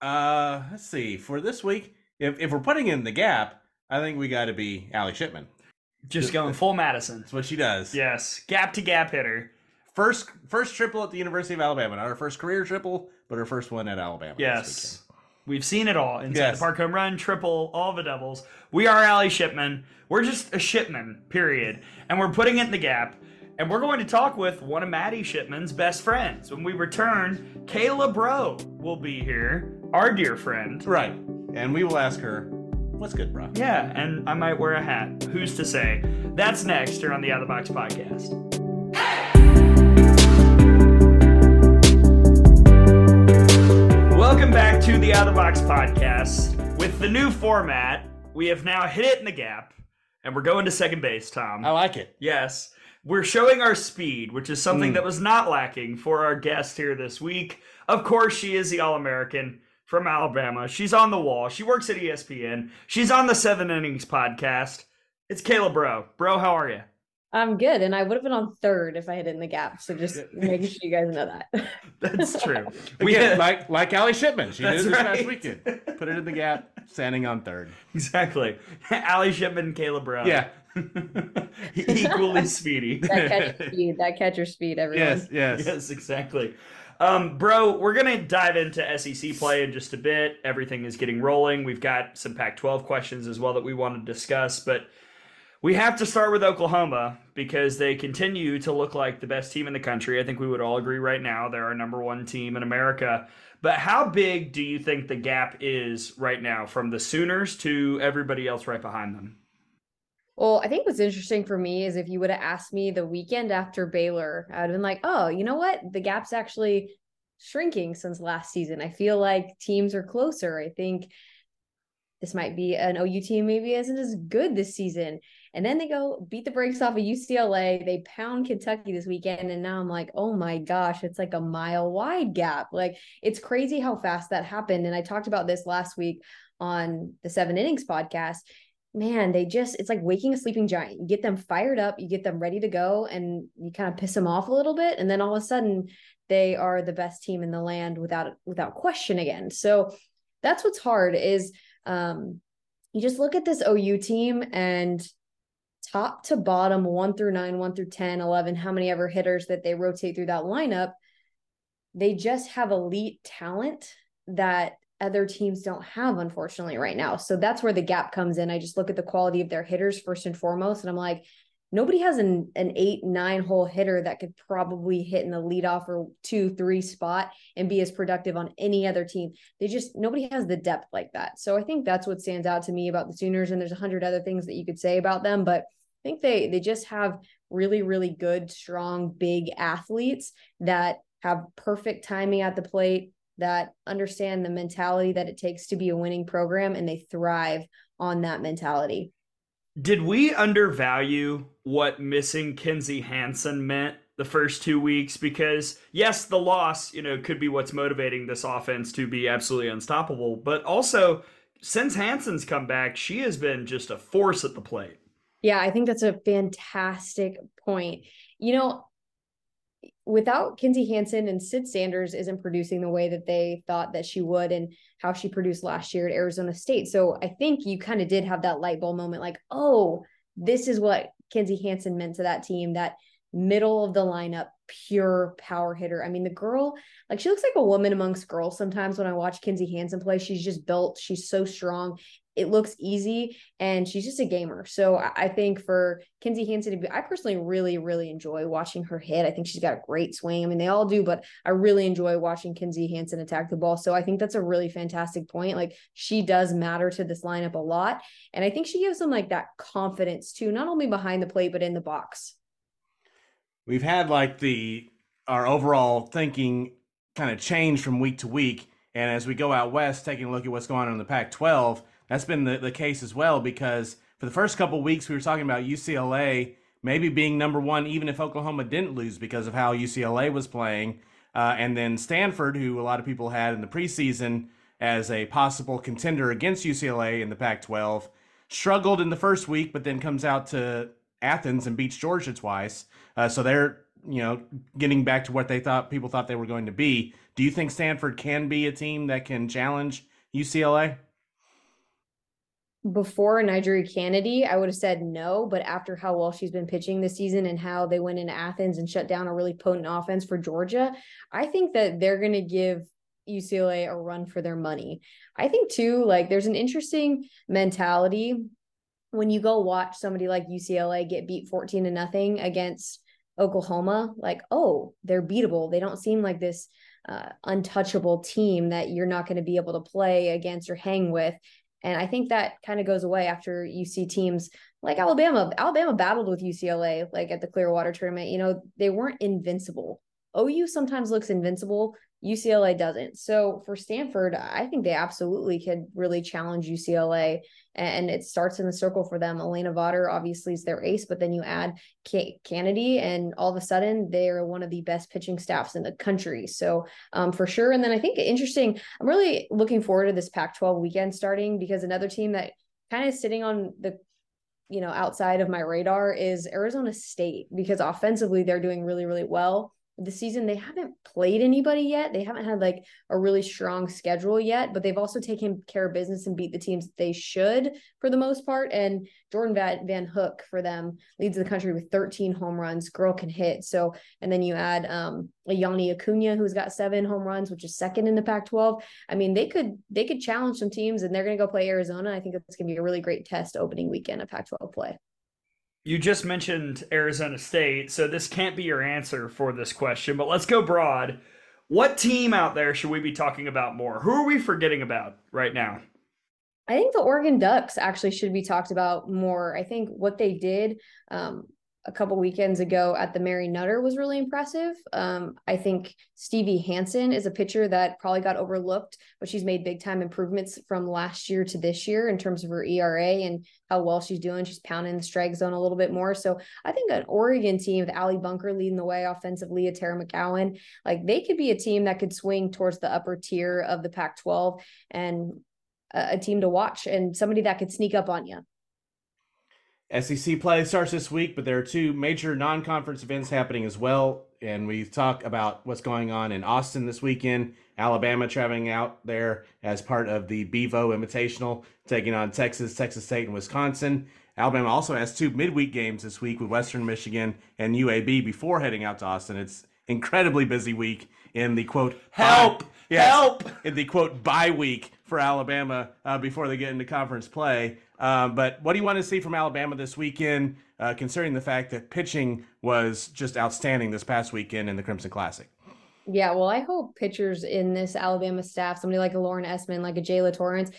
Uh, let's see. For this week, if if we're putting in the gap, I think we got to be Allie Shipman. Just going full Madison. That's what she does. Yes, gap to gap hitter. First first triple at the University of Alabama. Not her first career triple, but her first one at Alabama. Yes. We've seen it all. Inside Yes. the park home run, triple, all the doubles. We are Allie Shipman. We're just a Shipman, period. And we're putting it in the gap. And we're going to talk with one of Maddie Shipman's best friends. When we return, Kayla Braud will be here, our dear friend. Right. And we will ask her, what's good, bro? Yeah, and I might wear a hat. Who's to say? That's next here on the Out of the Box podcast. Welcome back to the Out of the Box podcast. With the new format, we have now hit it in the gap, and we're going to second base, Tom. I like it. Yes. We're showing our speed, which is something Mm. that was not lacking for our guest here this week. Of course, she is the All American from Alabama. She's on the wall. She works at ESPN. She's on the Seven Innings podcast. It's Kayla Braud. Bro, how are you? I'm good, and I would have been on third if I had it in the gap. So just [LAUGHS] making sure you guys know that. That's [LAUGHS] true. We had- like like Allie Shipman. She did it this right. past weekend. Put it in the gap, standing on third. exactly. [LAUGHS] Allie Shipman and Kayla Braud. Yeah. Equally speedy. that catcher speed, that catcher speed, everyone. Yes, yes. yes, exactly. Um, bro, we're gonna dive into SEC play in just a bit. Everything is getting rolling. We've got some Pac-12 questions as well that we want to discuss, but we have to start with Oklahoma because they continue to look like the best team in the country. I think we would all agree right now they're our number one team in America. But how big do you think the gap is right now from the Sooners to everybody else right behind them? Well, I think what's interesting for me is if you would have asked me the weekend after Baylor, I'd have been like, oh, you know what? The gap's actually shrinking since last season. I feel like teams are closer. I think this might be an OU team maybe isn't as good this season. And then they go beat the brakes off of UCLA. They pound Kentucky this weekend. And now I'm like, oh my gosh, it's like a mile wide gap. Like it's crazy how fast that happened. And I talked about this last week on the seven innings podcast. Man, they just, it's like waking a sleeping giant. You get them fired up, you get them ready to go, and you kind of piss them off a little bit. And then all of a sudden, they are the best team in the land without without question again. So that's what's hard is um you just look at this OU team and top to bottom, one through nine, one through 10, 11, how many ever hitters that they rotate through that lineup, they just have elite talent that other teams don't have, unfortunately, right now. So that's where the gap comes in. I just look at the quality of their hitters first and foremost, and I'm like, nobody has an, an eight, nine hole hitter that could probably hit in the leadoff or two, three spot and be as productive on any other team. They just, nobody has the depth like that. So I think that's what stands out to me about the Sooners. And there's a hundred other things that you could say about them, but I think they, they just have really, really good, strong, big athletes that have perfect timing at the plate, that understand the mentality that it takes to be a winning program, and they thrive on that mentality. Did we undervalue what missing Kinzie Hansen meant the first two weeks? Because yes, the loss, you know, could be what's motivating this offense to be absolutely unstoppable. But also, since Hansen's come back, she has been just a force at the plate. Yeah, I think that's a fantastic point. You know, without Kinzie Hansen and Sid Sanders isn't producing the way that they thought that she would and how she produced last year at Arizona State. So I think you kind of did have that light bulb moment like, oh, this is what Kinzie Hansen meant to that team, that middle of the lineup, pure power hitter. I mean, the girl, like she looks like a woman amongst girls sometimes when I watch Kinzie Hansen play. She's just built, she's so strong it looks easy and she's just a gamer. So I think for Kinzie Hansen to be, I personally really, really enjoy watching her hit. I think she's got a great swing. I mean, they all do, but I really enjoy watching Kinzie Hansen attack the ball. So I think that's a really fantastic point. Like she does matter to this lineup a lot. And I think she gives them like that confidence too, not only behind the plate, but in the box. We've had like the, our overall thinking kind of change from week to week. And as we go out west, taking a look at what's going on in the Pac 12, that's been the, the case as well because for the first couple weeks we were talking about UCLA maybe being number one even if Oklahoma didn't lose because of how UCLA was playing, uh, and then Stanford, who a lot of people had in the preseason as a possible contender against UCLA in the Pac-12, struggled in the first week, but then comes out to Athens and beats Georgia twice. Uh, so they're you know getting back to what they thought people thought they were going to be. Do you think Stanford can be a team that can challenge UCLA? Before NiJaree Canady, I would have said no. But after how well she's been pitching this season and how they went into Athens and shut down a really potent offense for Georgia, I think that they're going to give UCLA a run for their money. I think too, like there's an interesting mentality when you go watch somebody like UCLA get beat 14 to nothing against Oklahoma, like, oh, they're beatable. They don't seem like this uh, untouchable team that you're not going to be able to play against or hang with. And I think that kind of goes away after you see teams like Alabama. Alabama battled with UCLA like at the Clearwater tournament. You know, they weren't invincible. OU sometimes looks invincible UCLA doesn't. So for Stanford, I think they absolutely could really challenge UCLA. And it starts in the circle for them. Alana Vawter obviously is their ace, but then you add Canady, and all of a sudden they are one of the best pitching staffs in the country. So um, for sure. And then I think interesting, I'm really looking forward to this Pac 12 weekend starting because another team that kind of sitting on the you know outside of my radar is Arizona State because offensively they're doing really really well the season they haven't played anybody yet. They haven't had like a really strong schedule yet but they've also taken care of business and beat the teams they should for the most part. And jordan van, van hook for them leads the country with 13 home runs. Girl can hit. So and then you add um yanni acuna who's got seven home runs which is second in the pac 12 i mean they could they could challenge some teams and they're going to go play arizona. I think it's going to be a really great test opening weekend of pac 12 play you just mentioned Arizona State, so this can't be your answer for this question, but let's go broad. What team out there should we be talking about more? Who are we forgetting about right now? I think the Oregon Ducks actually should be talked about more. I think what they did um, a couple weekends ago at the Mary Nutter was really impressive. Um, I think Stevie Hansen is a pitcher that probably got overlooked, but she's made big time improvements from last year to this year in terms of her ERA and how well she's doing. She's pounding the strike zone a little bit more. So I think an Oregon team with Allee Bunker leading the way offensively, a Terra McGowan, like they could be a team that could swing towards the upper tier of the Pac 12 and a, a team to watch and somebody that could sneak up on you. SEC play starts this week, but there are two major non conference events happening as well. And we talk about what's going on in Austin this weekend. Alabama traveling out there as part of the Bevo Invitational, taking on Texas, Texas State, and Wisconsin. Alabama also has two midweek games this week with Western Michigan and UAB before heading out to Austin. It's incredibly busy week in the quote help yes, help in the quote bye week for Alabama uh, before they get into conference play. Um, but what do you want to see from Alabama this weekend, uh, considering the fact that pitching was just outstanding this past weekend in the Crimson Classic? Yeah, well, I hope pitchers in this Alabama staff, somebody like a Lauren Esman, like a Jaala Torrence,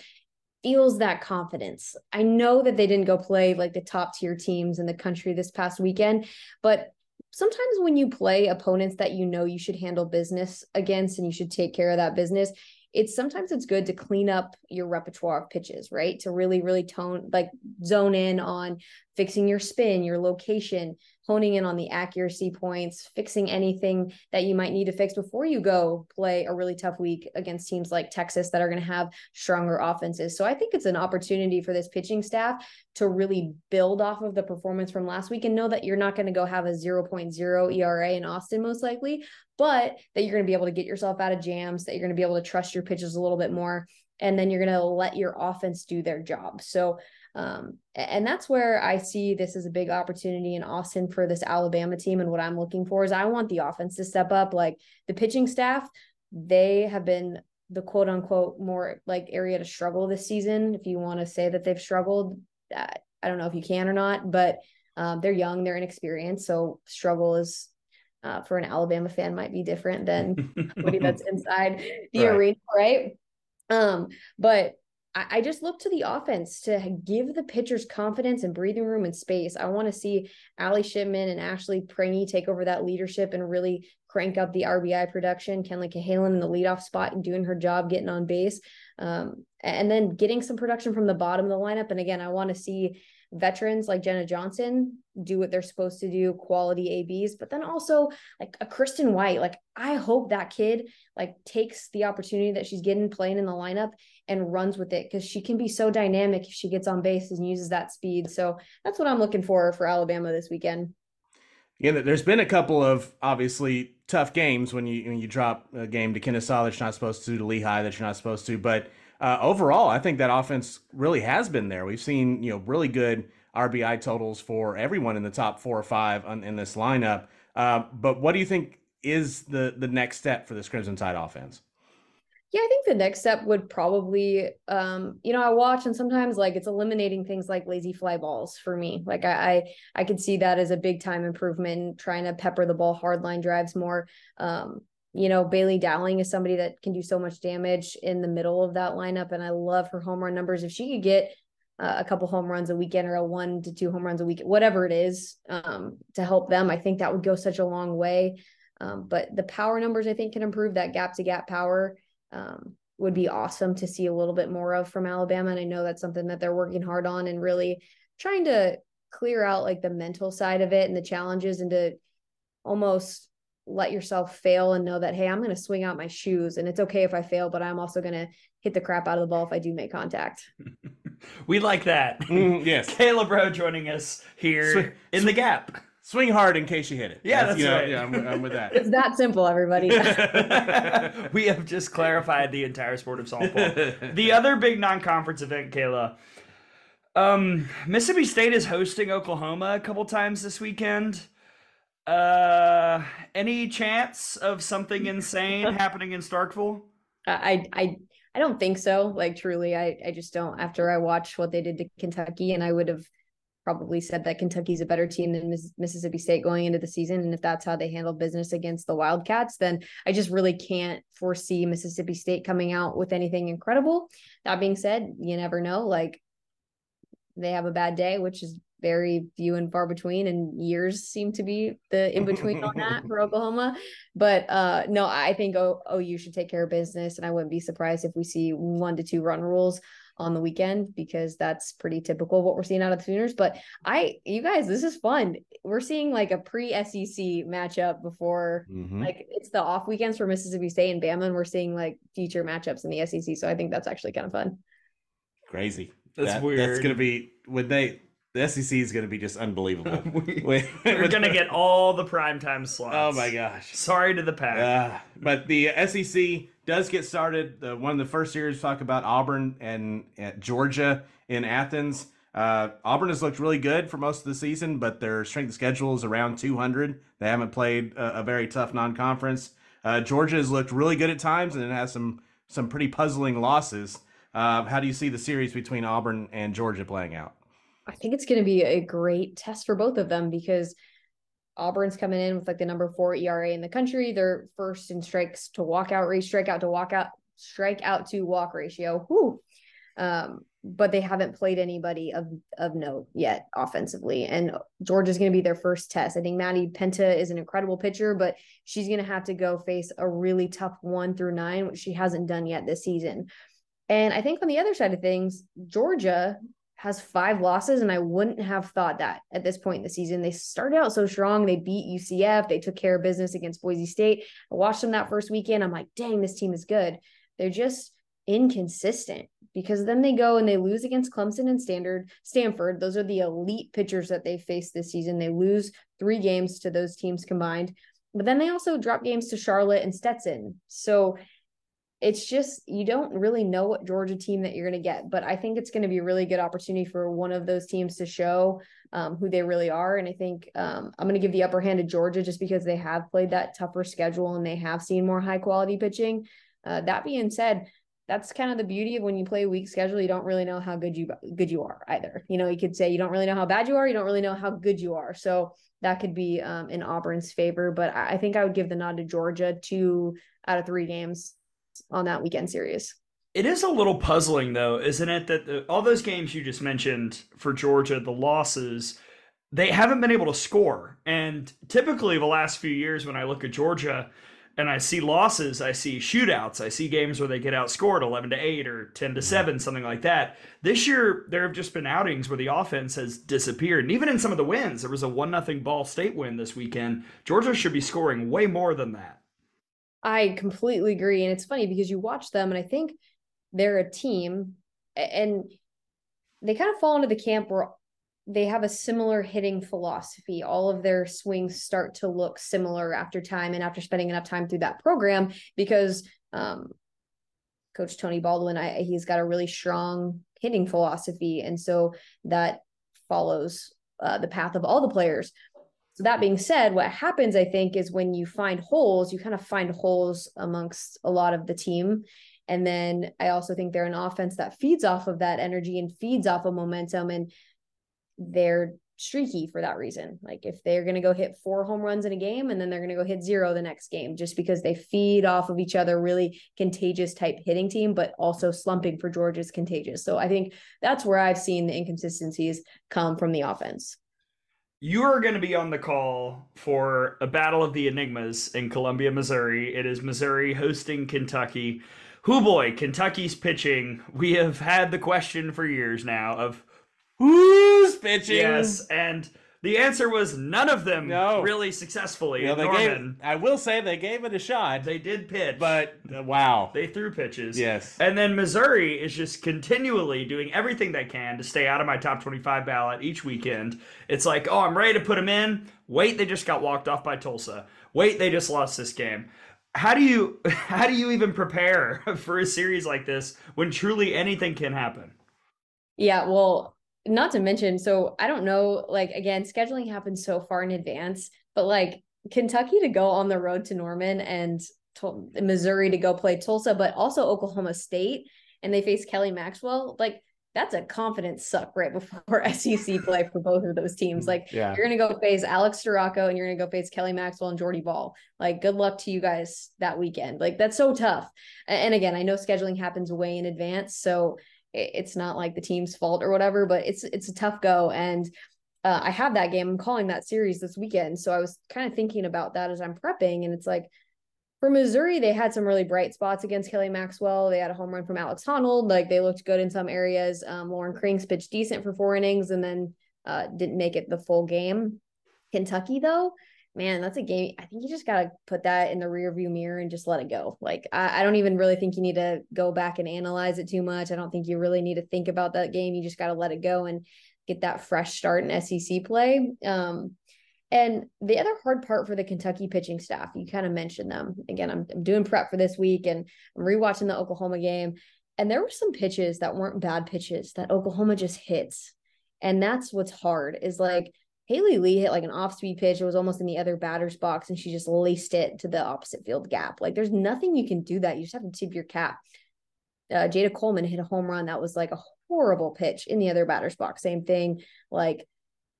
feels that confidence. I know that they didn't go play like the top tier teams in the country this past weekend, but sometimes when you play opponents that you know you should handle business against and you should take care of that business, it's sometimes it's good to clean up your repertoire of pitches, right? To really, really tone like zone in on fixing your spin, your location, honing in on the accuracy points, fixing anything that you might need to fix before you go play a really tough week against teams like Texas that are going to have stronger offenses. So I think it's an opportunity for this pitching staff to really build off of the performance from last week and know that you're not going to go have a 0.0 ERA in Austin most likely, but that you're going to be able to get yourself out of jams, that you're going to be able to trust your pitches a little bit more and then you're going to let your offense do their job. So um, and that's where I see this as a big opportunity in Austin for this Alabama team. And what I'm looking for is I want the offense to step up. Like the pitching staff, they have been the quote unquote more like area to struggle this season. If you want to say that they've struggled, uh, I don't know if you can or not, but um, they're young, they're inexperienced. So struggle is uh, for an Alabama fan might be different than somebody that's [LAUGHS] inside the right. arena, right? Um, but I, I just look to the offense to give the pitchers confidence and breathing room and space. I want to see Ali Shipman and Ashley Prange take over that leadership and really crank up the RBI production. Kenleigh Cahalan in the leadoff spot and doing her job getting on base. Um, and then getting some production from the bottom of the lineup. And again, I want to see veterans like Jenna Johnson do what they're supposed to do, quality ABs, but then also like a Kristen White. Like I hope that kid like takes the opportunity that she's getting playing in the lineup and runs with it because she can be so dynamic if she gets on base and uses that speed. So that's what I'm looking for for Alabama this weekend. Yeah, there's been a couple of obviously tough games when you when you drop a game to Kennesaw that you're not supposed to, to Lehigh that you're not supposed to, but uh, overall, I think that offense really has been there. We've seen you know really good RBI totals for everyone in the top four or five on, in this lineup. Uh, but what do you think is the the next step for this Crimson Tide offense? Yeah, I think the next step would probably, um, you know, I watch and sometimes like it's eliminating things like lazy fly balls for me. Like I, I, I could see that as a big time improvement, trying to pepper the ball hard line drives more. Um, you know, Bailey Dowling is somebody that can do so much damage in the middle of that lineup. And I love her home run numbers. If she could get uh, a couple home runs a weekend or a one to two home runs a week, whatever it is, um, to help them, I think that would go such a long way. Um, but the power numbers, I think, can improve that gap to gap power. Um, would be awesome to see a little bit more of from Alabama. And I know that's something that they're working hard on and really trying to clear out like the mental side of it and the challenges and to almost let yourself fail and know that hey i'm going to swing out my shoes and it's okay if i fail but i'm also going to hit the crap out of the ball if i do make contact. [LAUGHS] We like that. Mm, yes. [LAUGHS] Kayla Braud joining us here swing, in the gap swing hard in case you hit it yeah that's, that's you know, right yeah I'm, I'm, with that [LAUGHS] it's that simple everybody [LAUGHS] we have just clarified the entire sport of softball the other big non-conference event kayla um mississippi state is hosting oklahoma a couple times this weekend uh, any chance of something insane [LAUGHS] happening in Starkville? I I I don't think so. Like truly, I I just don't. After I watched what they did to Kentucky, and I would have probably said that Kentucky's a better team than Miss- Mississippi State going into the season. And if that's how they handle business against the Wildcats, then I just really can't foresee Mississippi State coming out with anything incredible. That being said, you never know. Like they have a bad day, which is very few and far between, and years seem to be the in between on that for [LAUGHS] Oklahoma. But uh no, I think o- OU should take care of business, and I wouldn't be surprised if we see one to two run rules on the weekend because that's pretty typical of what we're seeing out of the Sooners. But I, you guys, this is fun. We're seeing like a pre SEC matchup before, Mhm. like it's the off weekends for Mississippi State and Bama, and we're seeing like future matchups in the SEC. So I think that's actually kind of fun. Crazy. That's That- That's gonna be when they the SEC is gonna be just unbelievable. [LAUGHS] we, When- we're gonna get all the primetime slots. Oh my gosh. Sorry to the pack. Uh, but the SEC does get started. One of the first series talk about Auburn and Georgia in Athens. Uh, Auburn has looked really good for most of the season, but their strength schedule is around 200. They haven't played a, a very tough non-conference. Uh, Georgia has looked really good at times, and it has some some pretty puzzling losses. Uh, how do you see the series between Auburn and Georgia playing out? I think it's going to be a great test for both of them because Auburn's coming in with like the number four ERA in the country. They're first in strikes to walkout rate, strikeout to walkout, strikeout to walk ratio. Whew. Um, but they haven't played anybody of of note yet offensively. And Georgia's going to be their first test. I think Maddie Penta is an incredible pitcher, but she's going to have to go face a really tough one through nine, which she hasn't done yet this season. And I think on the other side of things, Georgia has five losses, and I wouldn't have thought that at this point in the season. They started out so strong. They beat UCF. They took care of business against Boise State. I watched them that first weekend. I'm like, dang, this team is good. They're just inconsistent because then they go and they lose against Clemson and Standard Stanford. Those are the elite pitchers that they faced this season. They lose three games to those teams combined. But then they also drop games to Charlotte and Stetson. So it's just you don't really know what Georgia team that you're going to get, but I think it's going to be a really good opportunity for one of those teams to show um, who they really are. And I think um, I'm going to give the upper hand to Georgia just because they have played that tougher schedule and they have seen more high quality pitching. Uh, that being said, that's kind of the beauty of when you play a weak schedule. You don't really know how good you good you are either. You know, you could say you don't really know how bad you are. You don't really know how good you are. So that could be um, in Auburn's favor. But I, I think I would give the nod to Georgia two out of three games on that weekend series. It is a little puzzling, though, isn't it? That the, all those games you just mentioned for Georgia, the losses, they haven't been able to score. And typically, the last few years, when I look at Georgia and I see losses, I see shootouts, I see games where they get outscored 11 to 8 or 10 to 7, mm-hmm. something like that. This year, there have just been outings where the offense has disappeared. And even in some of the wins, there was a 1 0 Ball State win this weekend. Georgia should be scoring way more than that. I completely agree. And it's funny because you watch them and I think they're a team and they kind of fall into the camp where they have a similar hitting philosophy. All of their swings start to look similar after time and after spending enough time through that program because um, Coach Tony Baldwin, I, he's got a really strong hitting philosophy. And so that follows uh, the path of all the players. So that being said, what happens, I think, is when you find holes, you kind of find holes amongst a lot of the team. And then I also think they're an offense that feeds off of that energy and feeds off of momentum. And they're streaky for that reason. Like if they're going to go hit four home runs in a game and then they're going to go hit zero the next game, just because they feed off of each other, really contagious type hitting team, but also slumping for Georgia's contagious. So I think that's where I've seen the inconsistencies come from the offense. You are going to be on the call for a battle of the enigmas in Columbia, Missouri. It is Missouri hosting Kentucky. Who boy, Kentucky's pitching. We have had the question for years now of Who's pitching? yes, and the answer was none of them No. really successfully. You know, they Norman. gave, I will say they gave it a shot, they did pitch, but uh, wow. they threw pitches. Yes. And then Missouri is just continually doing everything they can to stay out of my top 25 ballot each weekend. It's like, oh, I'm ready to put them in. Wait, they just got walked off by Tulsa. Wait, they just lost this game. How do you [LAUGHS] how do you even prepare [LAUGHS] for a series like this when truly anything can happen? Yeah, well, not to mention, so I don't know, like again, scheduling happens so far in advance, but like Kentucky to go on the road to Norman and to- Missouri to go play Tulsa, but also Oklahoma State, and they face Kelly Maxwell. Like that's a confidence suck right before [LAUGHS] SEC play for both of those teams. Mm-hmm. Like yeah. you're gonna go face Alex Storako and you're gonna go face Kelly Maxwell and Jordy Bahl. Like good luck to you guys that weekend. Like that's so tough. And again, I know scheduling happens way in advance, so it's not like the team's fault or whatever, but it's it's a tough go. And uh, I have that game. I'm calling that series this weekend, so I was kind of thinking about that as I'm prepping, and it's like for Missouri, they had some really bright spots against Kelly Maxwell. They had a home run from Alex Honnold. Like they looked good in some areas. Um, Laurin Krings pitched decent for four innings and then uh, didn't make it the full game. Kentucky, though, man, that's a game. I think you just got to put that in the rear view mirror and just let it go. Like, I, I, don't even really think you need to go back and analyze it too much. I don't think you really need to think about that game. You just got to let it go and get that fresh start in SEC play. Um, and the other hard part for the Kentucky pitching staff, you kind of mentioned them. Again, I'm, I'm doing prep for this week and I'm rewatching the Oklahoma game. And there were some pitches that weren't bad pitches that Oklahoma just hits. And that's what's hard is like Haley Lee hit like an off speed pitch. It was almost in the other batter's box and she just laced it to the opposite field gap. Like there's nothing you can do that. You just have to tip your cap. Uh, Jayda Coleman hit a home run that was like a horrible pitch in the other batter's box. Same thing. Like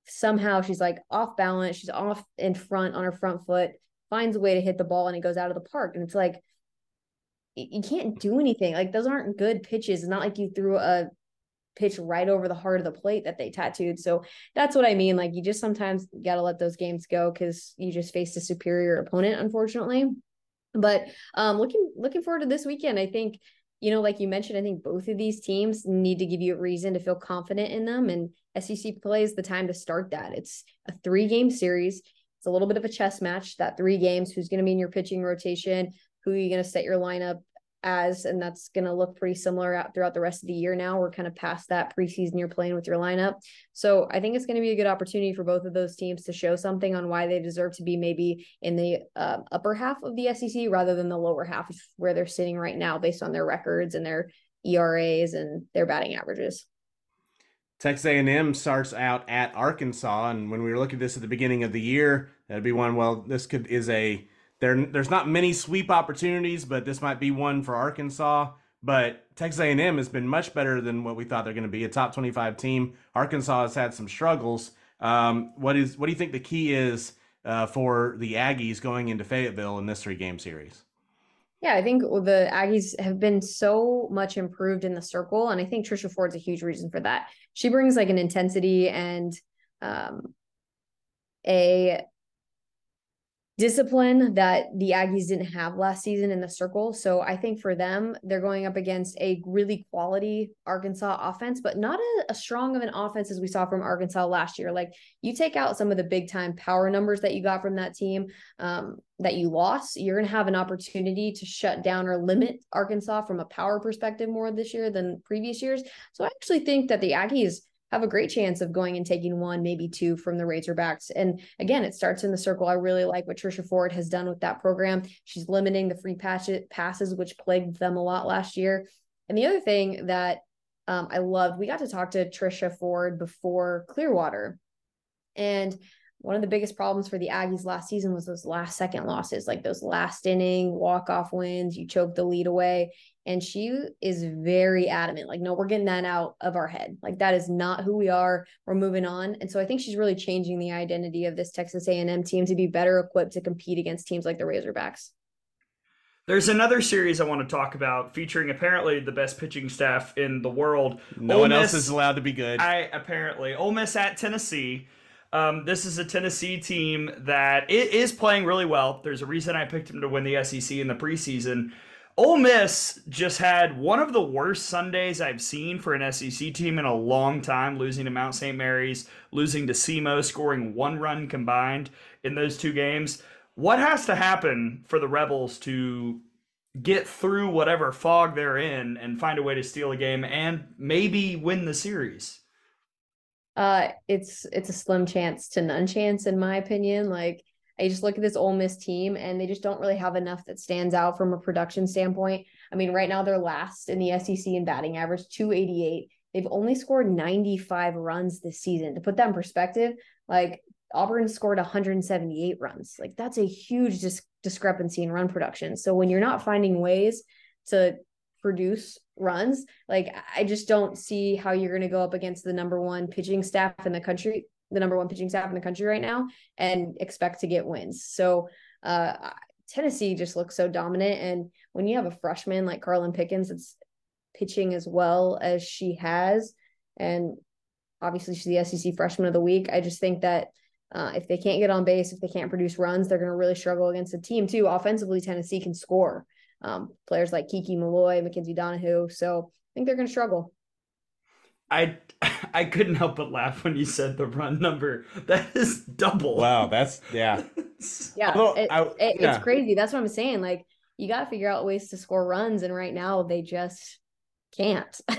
somehow she's like off balance, she's off in front on her front foot, finds a way to hit the ball and it goes out of the park. And it's like you can't do anything. Like those aren't good pitches. It's not like you threw a pitch right over the heart of the plate that they tattooed. So that's what I mean. Like you just sometimes got to let those games go because you just faced a superior opponent, unfortunately. But um, looking looking forward to this weekend, I think you know, like you mentioned, I think both of these teams need to give you a reason to feel confident in them. And SEC play is the time to start that. It's a three game series. It's a little bit of a chess match, that three games. Who's going to be in your pitching rotation? Who are you going to set your lineup as, and that's going to look pretty similar out throughout the rest of the year now. We're kind of past that preseason you're playing with your lineup. So I think it's going to be a good opportunity for both of those teams to show something on why they deserve to be maybe in the uh, upper half of the SEC rather than the lower half where they're sitting right now based on their records and their ERAs and their batting averages. Texas A&M starts out at Arkansas, and when we were looking at this at the beginning of the year, that'd be one. Well, this could is a there, there's not many sweep opportunities, but this might be one for Arkansas. But Texas A&M has been much better than what we thought they're going to be. A top 25 team. Arkansas has had some struggles. Um, what is what do you think the key is uh, for the Aggies going into Fayetteville in this three game series? Yeah, I think the Aggies have been so much improved in the circle, and I think Trisha Ford's a huge reason for that. She brings like an intensity and um, a discipline that the Aggies didn't have last season in the circle. So I think for them, they're going up against a really quality Arkansas offense, but not a, strong of an offense as we saw from Arkansas last year. Like you take out some of the big time power numbers that you got from that team um, that you lost, you're going to have an opportunity to shut down or limit Arkansas from a power perspective more this year than previous years. So I actually think that the Aggies have a great chance of going and taking one, maybe two from the Razorbacks. And again, it starts in the circle. I really like what Trisha Ford has done with that program. She's limiting the free patch passes, which plagued them a lot last year. And the other thing that um, I loved, we got to talk to Trisha Ford before Clearwater. And one of the biggest problems for the Aggies last season was those last second losses, like those last inning walk off wins. You choke the lead away. And she is very adamant, like, no, we're getting that out of our head. Like that is not who we are. We're moving on. And so I think she's really changing the identity of this Texas A&M team to be better equipped to compete against teams like the Razorbacks. There's another series I want to talk about featuring apparently the best pitching staff in the world. No Ole one Miss, else is allowed to be good. I apparently Ole Miss at Tennessee. Um, this is a Tennessee team that it is playing really well. There's a reason I picked them to win the SEC in the preseason. Ole Miss just had one of the worst Sundays I've seen for an SEC team in a long time, losing to Mount St. Mary's, losing to SEMO, scoring one run combined in those two games. What has to happen for the Rebels to get through whatever fog they're in and find a way to steal a game and maybe win the series? Uh, it's it's a slim chance to none chance in my opinion. Like I just look at this Ole Miss team and they just don't really have enough that stands out from a production standpoint. I mean, right now they're last in the SEC in batting average, 288. They've only scored 95 runs this season. To put that in perspective, like Auburn scored 178 runs. Like that's a huge dis- discrepancy in run production. So when you're not finding ways to produce runs. Like I just don't see how you're going to go up against the number one pitching staff in the country, the number one pitching staff in the country right now, and expect to get wins. So uh, Tennessee just looks so dominant, and when you have a freshman like Karlyn Pickens, it's pitching as well as she has, and obviously she's the SEC freshman of the week. I just think that. Uh, if they can't get on base, if they can't produce runs, they're going to really struggle against the team too. Offensively, Tennessee can score um, players like Kiki Milloy, Mackenzie Donahue. So I think they're going to struggle. I [LAUGHS] I couldn't help but laugh when you said the run number. That is double. Wow, that's yeah. [LAUGHS] yeah, Although, it, I- it- yeah. it's crazy. That's what I'm saying. Like you got to figure out ways to score runs, and right now they just can't. [LAUGHS]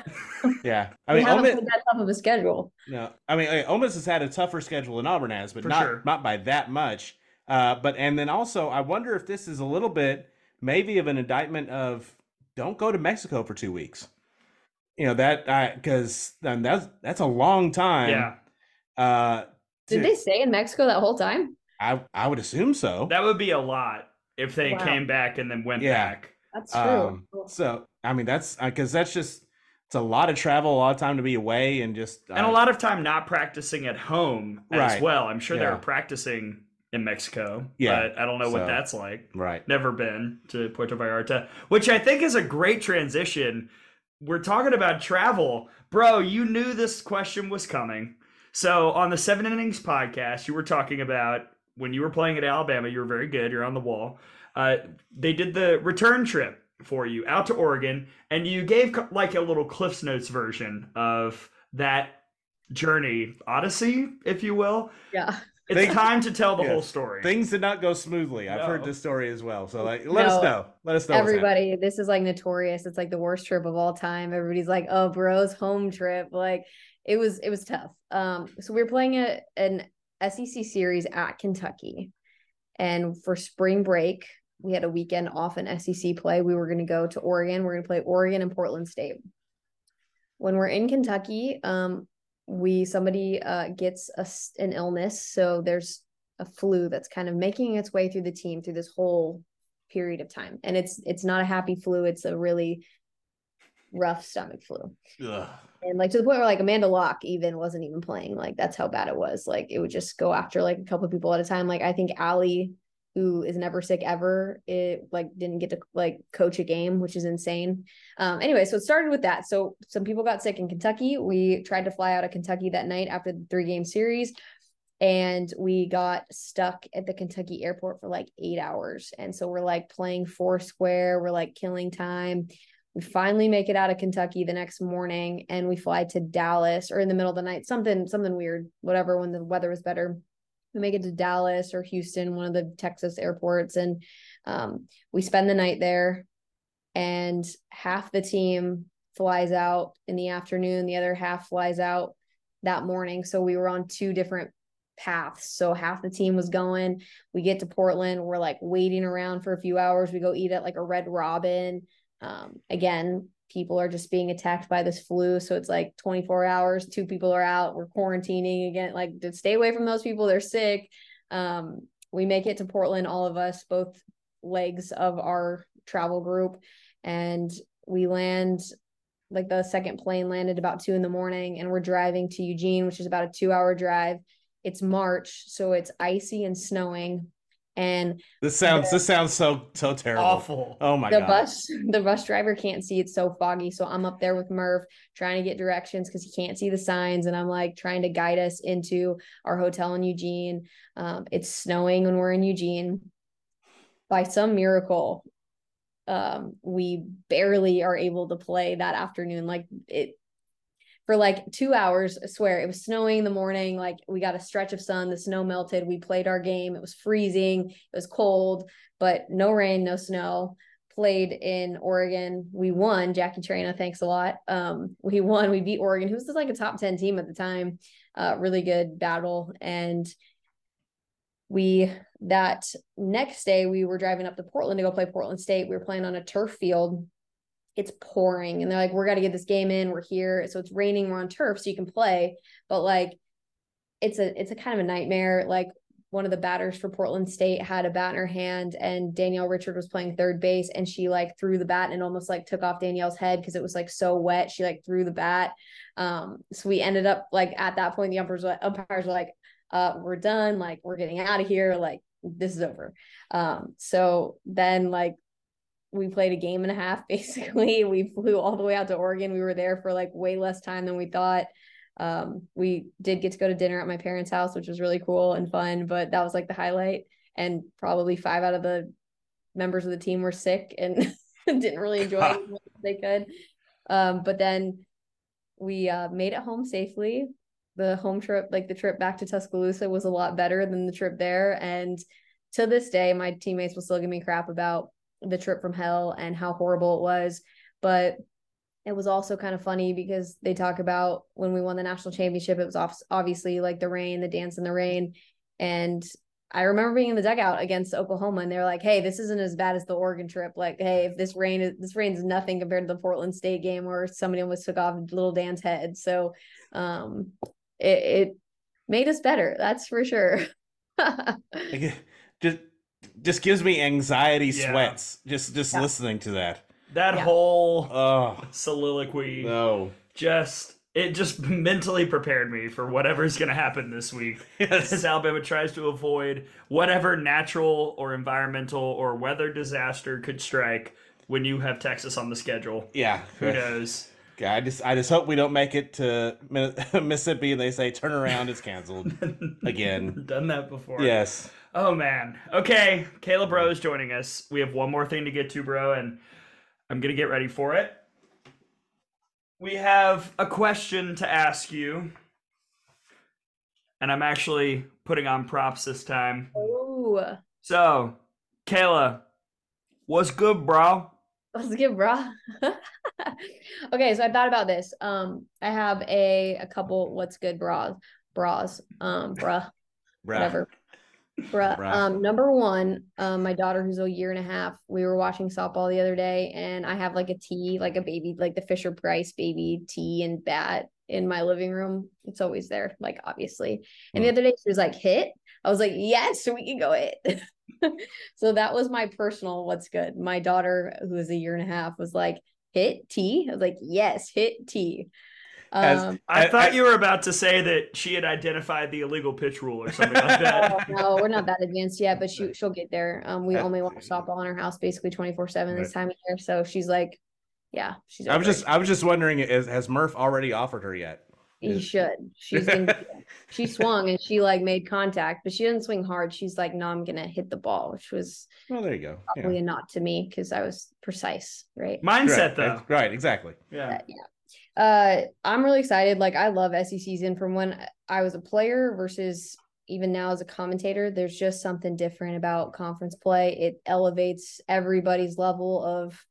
Yeah, I I mean, haven't Ole Miss, that tough of a schedule. no, I mean, like, Ole Miss has had a tougher schedule than Auburn has, but For not sure. not by that much. Uh, but and then also, I wonder if this is a little bit maybe of an indictment of don't go to Mexico for two weeks. You know that I because then that's that's a long time. Yeah, Uh, Did they stay in Mexico that whole time? I I would assume so. that would be a lot if they Wow. came back and then went Yeah. back. That's true. Um, so I mean, that's because that's just it's a lot of travel, a lot of time to be away, and just And a uh, lot of time not practicing at home as Right. well. I'm sure they Yeah. were practicing in Mexico. Yeah. But I don't know what that's like. right. Never been to Puerto Vallarta, which I think is a great transition. We're talking about travel. Bro, you knew this question was coming. So on the Seven Innings podcast, you were talking about when you were playing at Alabama, you were very good. You're on the wall. Uh, they did the return trip for you out to Oregon, and you gave like a little Cliff's Notes version of that journey, Odyssey, if you will. yeah. It's Think- time to tell the Yeah. whole story. Things did not go smoothly. I've heard No. this story as well. So like, let us know. Let us know. Everybody, this is like notorious. It's like the worst trip of all time. Everybody's like, "Oh, bro's home trip." Like it was, it was tough. Um, so we were playing a, an SEC series at Kentucky, and for spring break, we had a weekend off in SEC play. We were going to go to Oregon. We're going to play Oregon and Portland State. When we're in Kentucky, um, we somebody uh gets a, an illness, so there's a flu that's kind of making its way through the team through this whole period of time. And it's it's not a happy flu it's a really rough stomach flu. Ugh. and like to the point where like amanda locke even wasn't even playing like that's how bad it was. Like it would just go after like a couple people at a time. Like i think ali who is never sick ever it like didn't get to like coach a game which is insane um anyway so it started with that so some people got sick in kentucky we tried to fly out of kentucky that night after the three game series and we got stuck at the Kentucky airport for like eight hours. And so we're like playing Foursquare, we're like killing time. We finally make it out of Kentucky the next morning and we fly to Dallas or in the middle of the night, something, something weird, whatever, when the weather was better. We make it to Dallas or Houston, one of the Texas airports, and um, we spend the night there. And half the team flies out in the afternoon, the other half flies out that morning. So we were on two different paths. So half the team was going. We get to Portland. We're like waiting around for a few hours. We go eat at like a Red Robin. Um, again, people are just being attacked by this flu. So it's like 24 hours, two people are out. We're quarantining again. Like stay away from those people. They're sick. Um, we make it to Portland, all of us, both legs of our travel group. And we land like the second plane landed about two in the morning and we're driving to Eugene, which is about a two hour drive. It's March, so it's icy and snowing. And This sounds this sounds so so terrible. Awful. Oh my the god. bus [LAUGHS] the bus driver can't see it's so foggy. So I'm up there with Murph trying to get directions because he can't see the signs. And I'm like trying to guide us into our hotel in Eugene. Um, it's snowing when we're in Eugene. By some miracle, um, we barely are able to play that afternoon. Like it for like two hours. I swear it was snowing in the morning. Like we got a stretch of sun, the snow melted. We played our game. It was freezing, it was cold, but no rain, no snow. Played in Oregon. We won. Jackie Traina, thanks a lot. Um, we won. We beat Oregon, who was like a top 10 team at the time. Uh, really good battle. And we that next day we were driving up to Portland to go play Portland State. We were playing on a turf field it's pouring and they're like we're got to get this game in we're here so it's raining we're on turf so you can play but like it's a it's a kind of a nightmare like one of the batters for Portland State had a bat in her hand and Danielle Richard was playing third base and she like threw the bat and almost like took off Danielle's head because it was like so wet. She like threw the bat. Um, so we ended up like at that point the umpires umpires were like, uh, we're done, like we're getting out of here, like this is over. Um, so then like we played a game and a half [LAUGHS] basically. We flew all the way out to Oregon. We were there for like way less time than we thought. Um, we did get to go to dinner at my parents' house, which was really cool and fun, but that was like the highlight. And probably five out of the members of the team were sick and [LAUGHS] didn't really enjoy it as [LAUGHS] much as they could. Um, but then we uh, made it home safely. The home trip, like the trip back to Tuscaloosa, was a lot better than the trip there. And to this day, my teammates will still give me crap about the trip from hell and how horrible it was. But it was also kind of funny because they talk about when we won the national championship, it was obviously like the rain, the dance in the rain. And I remember being in the dugout against Oklahoma and they're like, Hey, this isn't as bad as the Oregon trip. Like, Hey, if this rain is, this rain's nothing compared to the Portland state game where somebody almost took off little Dan's head. So, um, it, it made us better. That's for sure. [LAUGHS] just, just gives me anxiety yeah. sweats. Just, just yeah. listening to that. That yeah. whole oh. soliloquy. No. Just it just mentally prepared me for whatever's going to happen this week yes. as Alabama tries to avoid whatever natural or environmental or weather disaster could strike when you have Texas on the schedule. Yeah, who knows? I just I just hope we don't make it to [LAUGHS] Mississippi and they say turn around, it's canceled [LAUGHS] again. Done that before. Yes. Oh man. Okay, Kayla Braud is joining us. We have one more thing to get to, bro, and I'm going to get ready for it. We have a question to ask you. And I'm actually putting on props this time. Oh. So, Kayla, what's good, bro? What's good, bro? [LAUGHS] okay, so I thought about this. Um, I have a a couple what's good bras, bras, um, bruh, whatever. Bruh. Um, number one, um, my daughter who's a year and a half, we were watching softball the other day, and I have like a tee, like a baby, like the Fisher Price baby tee and bat in my living room. It's always there, like obviously. And mm. the other day she was like, hit. I was like, yes, we can go hit. [LAUGHS] so that was my personal what's good. My daughter, who is a year and a half, was like, hit tea. I was like, yes, hit T. Um, I, I, thought you were about to say that she had identified the illegal pitch rule or something like that. [LAUGHS] no, we're not that advanced yet, but she she'll get there. Um, we only watch softball in our house basically twenty four seven this time of year, so she's like, yeah, she's. I was just I was just wondering, is, has Murph already offered her yet? He should. She's been, [LAUGHS] she swung and she like made contact, but she didn't swing hard. She's like, no, I'm gonna hit the ball, which was well, there you go. Probably yeah. a not to me because I was precise, right? Mindset right. though, right? Exactly. Yeah. yeah uh i'm really excited. Like i love sec season from when i was a player versus even now as a commentator there's just something different about conference play. It elevates everybody's level of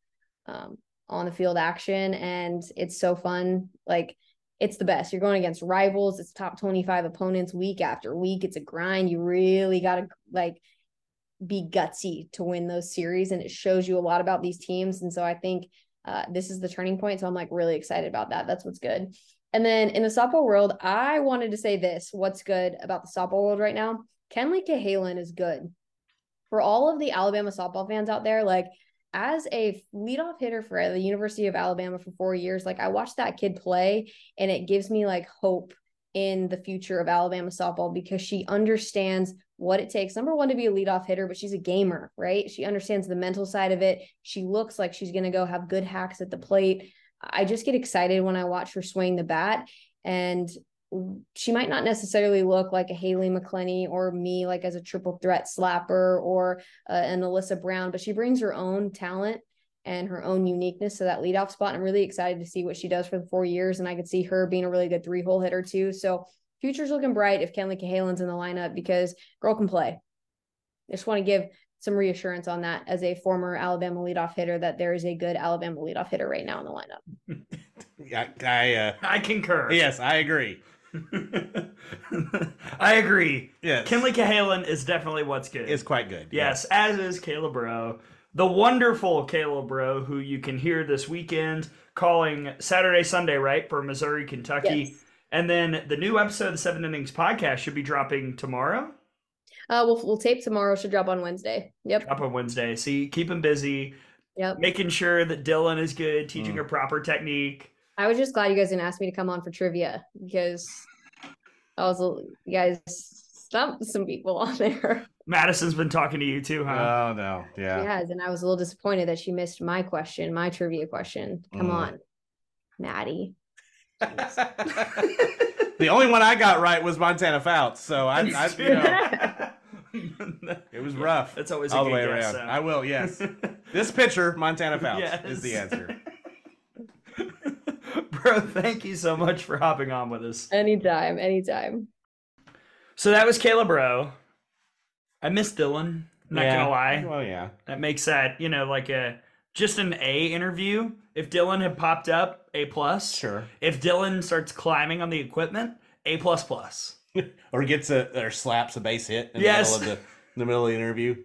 um, on the field action and it's so fun. Like it's the best. You're going against rivals. It's top 25 opponents week after week. It's a grind. You really got to like be gutsy to win those series and it shows you a lot about these teams. And so i think uh, this is the turning point. So I'm like really excited about that. That's what's good. And then in the softball world, I wanted to say this what's good about the softball world right now? Kenleigh Cahalan is good. For all of the Alabama softball fans out there, like as a leadoff hitter for the University of Alabama for four years, like I watched that kid play and it gives me like hope in the future of Alabama softball because she understands what it takes. Number one, to be a leadoff hitter, but she's a gamer, right? She understands the mental side of it. She looks like she's going to go have good hacks at the plate. I just get excited when I watch her swing the bat. And she might not necessarily look like a Haylie McCleney or me, like as a triple threat slapper or uh, an Alyssa Brown, but she brings her own talent and her own uniqueness to that leadoff spot. I'm really excited to see what she does for the four years. And I could see her being a really good three hole hitter too. So future's looking bright if Kenleigh Cahalan's in the lineup because girl can play. I just want to give some reassurance on that as a former Alabama leadoff hitter that there is a good Alabama leadoff hitter right now in the lineup. [LAUGHS] yeah, I uh, I concur. Yes, I agree. [LAUGHS] I agree. Yes. Kenleigh Cahalan is definitely what's good. It's quite good. Yes, as is Kayla Braud, the wonderful Kayla Braud, who you can hear this weekend calling Saturday, Sunday, right, for Missouri, Kentucky. Yes. And then the new episode of the Seven Innings podcast should be dropping tomorrow. Uh, we'll we'll tape tomorrow. Should drop on Wednesday. Yep. Drop on Wednesday. See, keep him busy, Yep. making sure that Dylan is good, teaching Mm. her proper technique. I was just glad you guys didn't ask me to come on for trivia because I was you guys stumped some people on there. [LAUGHS] Madison's been talking to you too, huh? Oh no, yeah, She has, and I was a little disappointed that she missed my question, my trivia question. Come Mm. on, Maddie. The only one I got right was Montana Fouts, so I, I you know, [LAUGHS] it was rough That's always a all the good way guess, around. so. I will, yes. [LAUGHS] This pitcher, Montana Fouts, Yes. is the answer. [LAUGHS] Braud, thank you so much for hopping on with us. Anytime, anytime. So that was Kayla Braud. I miss Dylan. Not Yeah. gonna lie. Well, yeah. That makes that, you know, like a just an A interview. If Dylan had popped up, A plus. Sure. If Dylan starts climbing on the equipment, A plus plus. [LAUGHS] Or gets a or slaps a base hit in Yes. the middle of the, in the middle of the interview.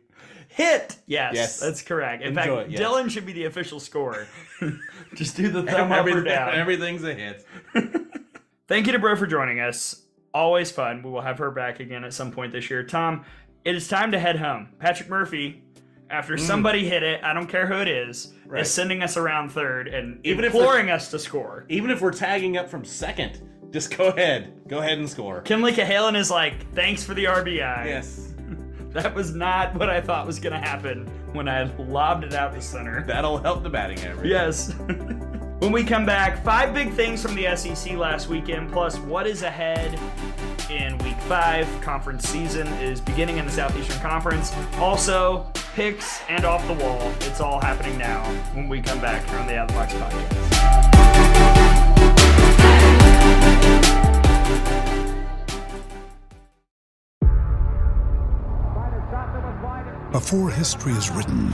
Hit. Yes, Yes. that's correct. In Enjoy fact, it, yes. Dylan should be the official scorer. [LAUGHS] just do the thumb up or down. Everything's a hit. [LAUGHS] Thank you to Braud for joining us. Always fun. We will have her back again at some point this year. Tom, it is time to head home. Patrick Murphy, after somebody hit it, I don't care who it is, Mm. Right. is sending us around third and Even if imploring us to score. Even if we're tagging up from second, just go ahead. Go ahead and score. Kinley Cahalan is like, thanks for the RBI. Yes. [LAUGHS] That was not what I thought was going to happen when I lobbed it out the center. That'll help the batting average. Yes. [LAUGHS] when we come back, five big things from the SEC last weekend, plus what is ahead in week five. Conference season is beginning in the Southeastern Conference. Also, picks and off the wall. It's all happening now when we come back here on the Out of the Box podcast. Before history is written,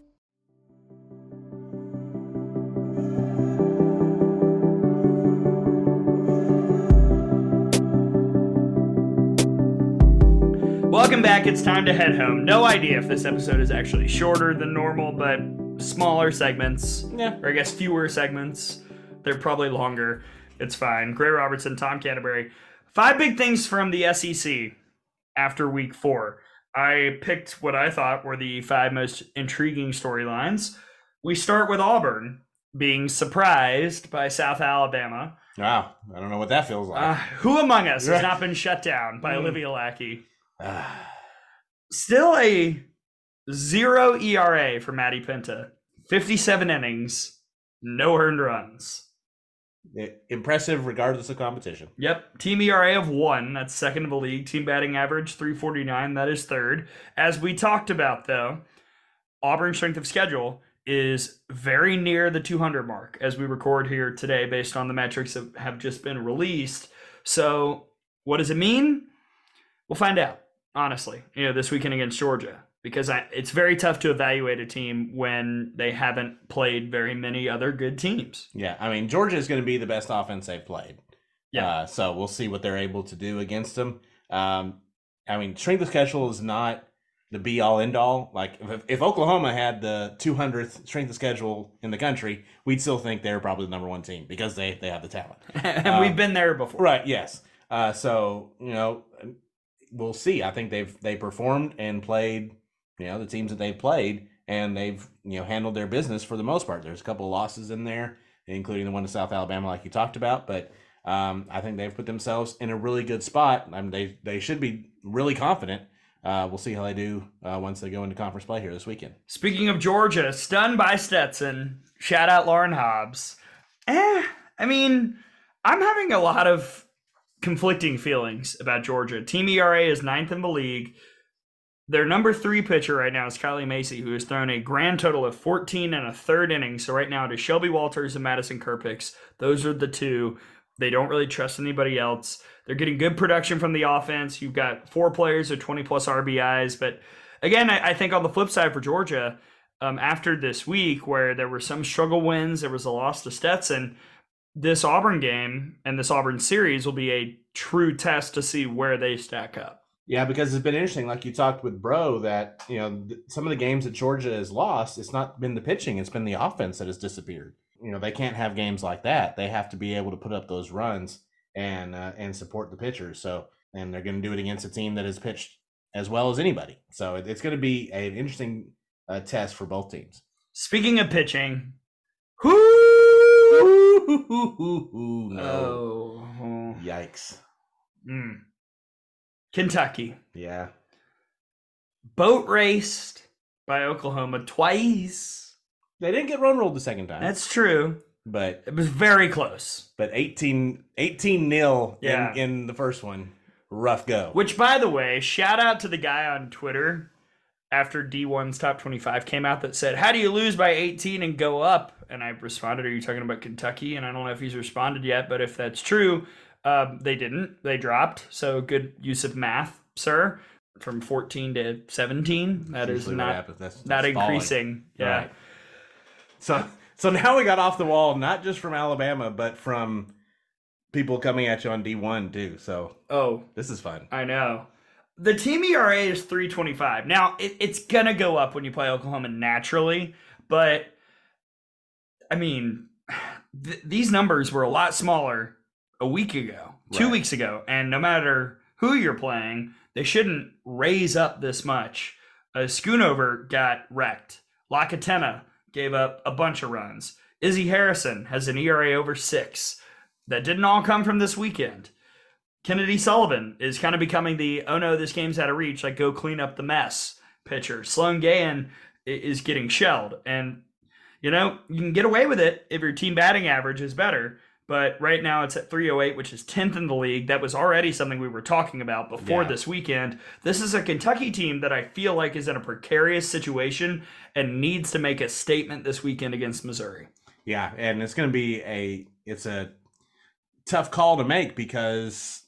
Welcome back. It's time to head home. No idea if this episode is actually shorter than normal, but smaller segments. Yeah. Or I guess fewer segments. They're probably longer. It's fine. Gray Robertson, Tom Canterbury. Five big things from the SEC after week four. I picked what I thought were the five most intriguing storylines. We start with Auburn being surprised by South Alabama. Wow. I don't know what that feels like. Uh, who among us has not been shut down by Mm. Olivia Lackey? Still a zero ERA for Maddie Penta. 57 innings, no earned runs. Impressive regardless of competition. Yep, team ERA of one. That's second of the league. Team batting average 349. That is third. As we talked about, though, Auburn's strength of schedule is very near the 200 mark as we record here today, based on the metrics that have just been released. So, what does it mean? We'll find out. Honestly, you know, this weekend against Georgia, because I, it's very tough to evaluate a team when they haven't played very many other good teams. Yeah. I mean, Georgia is going to be the best offense they've played. Yeah. Uh, so we'll see what they're able to do against them. Um, I mean, strength of schedule is not the be all end all. Like if, if Oklahoma had the 200th strength of schedule in the country, we'd still think they're probably the number one team because they they have the talent. [LAUGHS] and we've Um, been there before. Right. Yes. Uh, so you know, we'll see. I think they've they performed and played. You know, the teams that they've played, and they've you know handled their business for the most part. There's a couple of losses in there, including the one to South Alabama, like you talked about. But um, I think they've put themselves in a really good spot. I mean, they they should be really confident. Uh, we'll see how they do uh, once they go into conference play here this weekend. Speaking of Georgia, stunned by Stetson. Shout out Lauren Hobbs. Eh, I mean, I'm having a lot of conflicting feelings about Georgia. Team ERA is ninth in the league. Their number three pitcher right now is Kylie Macy, who has thrown a grand total of 14 and a third inning. So right now it is Shelby Walters and Madison Kerpics. Those are the two. They don't really trust anybody else. They're getting good production from the offense. You've got four players with 20 plus RBIs. But again, I, I think on the flip side for Georgia, um, after this week where there were some struggle wins, there was a loss to Stetson. This Auburn game and this Auburn series will be a true test to see where they stack up. Yeah, because it's been interesting. Like you talked with Braud, that you know th- some of the games that Georgia has lost, it's not been the pitching; it's been the offense that has disappeared. You know, they can't have games like that. They have to be able to put up those runs and uh, and support the pitchers. So, and they're going to do it against a team that has pitched as well as anybody. So it, it's going to be an interesting uh, test for both teams. Speaking of pitching, [LAUGHS] no. oh, Yikes. mm. Kentucky Yeah. boat raced by Oklahoma twice. They didn't get run rolled the second time. That's true. but It was very close. but 18 18 nil Yeah. in, in the first one. Rough go. Which, by the way, shout out to the guy on Twitter after D1's top 25 came out that said, How do you lose by 18 and go up? And I responded, Are you talking about Kentucky? And I don't know if he's responded yet, but if that's true, um, they didn't. They dropped. So good use of math, sir. From 14 to 17. That is not, happens. That's- not falling. increasing. Yeah. Right. So so now we got off the wall, not just from Alabama, but from people coming at you on D one too. So Oh, this is fun. I know. The team ERA is 325. Now, it, it's going to go up when you play Oklahoma naturally, but I mean, [SIGHS] th- these numbers were a lot smaller a week ago, two weeks ago, and no matter who you're playing, they shouldn't raise up this much. Uh, Schoonover got wrecked. Lacatena gave up a bunch of runs. Izzy Harrison has an ERA over six. That didn't all come from this weekend. Kennedy Sullivan is kind of becoming the oh no, this game's out of reach, like go clean up the mess pitcher. Sloan Gahan is getting shelled. And, you know, you can get away with it if your team batting average is better. But right now it's at 308, which is 10th in the league. That was already something we were talking about before Yeah. this weekend. This is a Kentucky team that I feel like is in a precarious situation and needs to make a statement this weekend against Missouri. Yeah, and it's going to be a it's a tough call to make because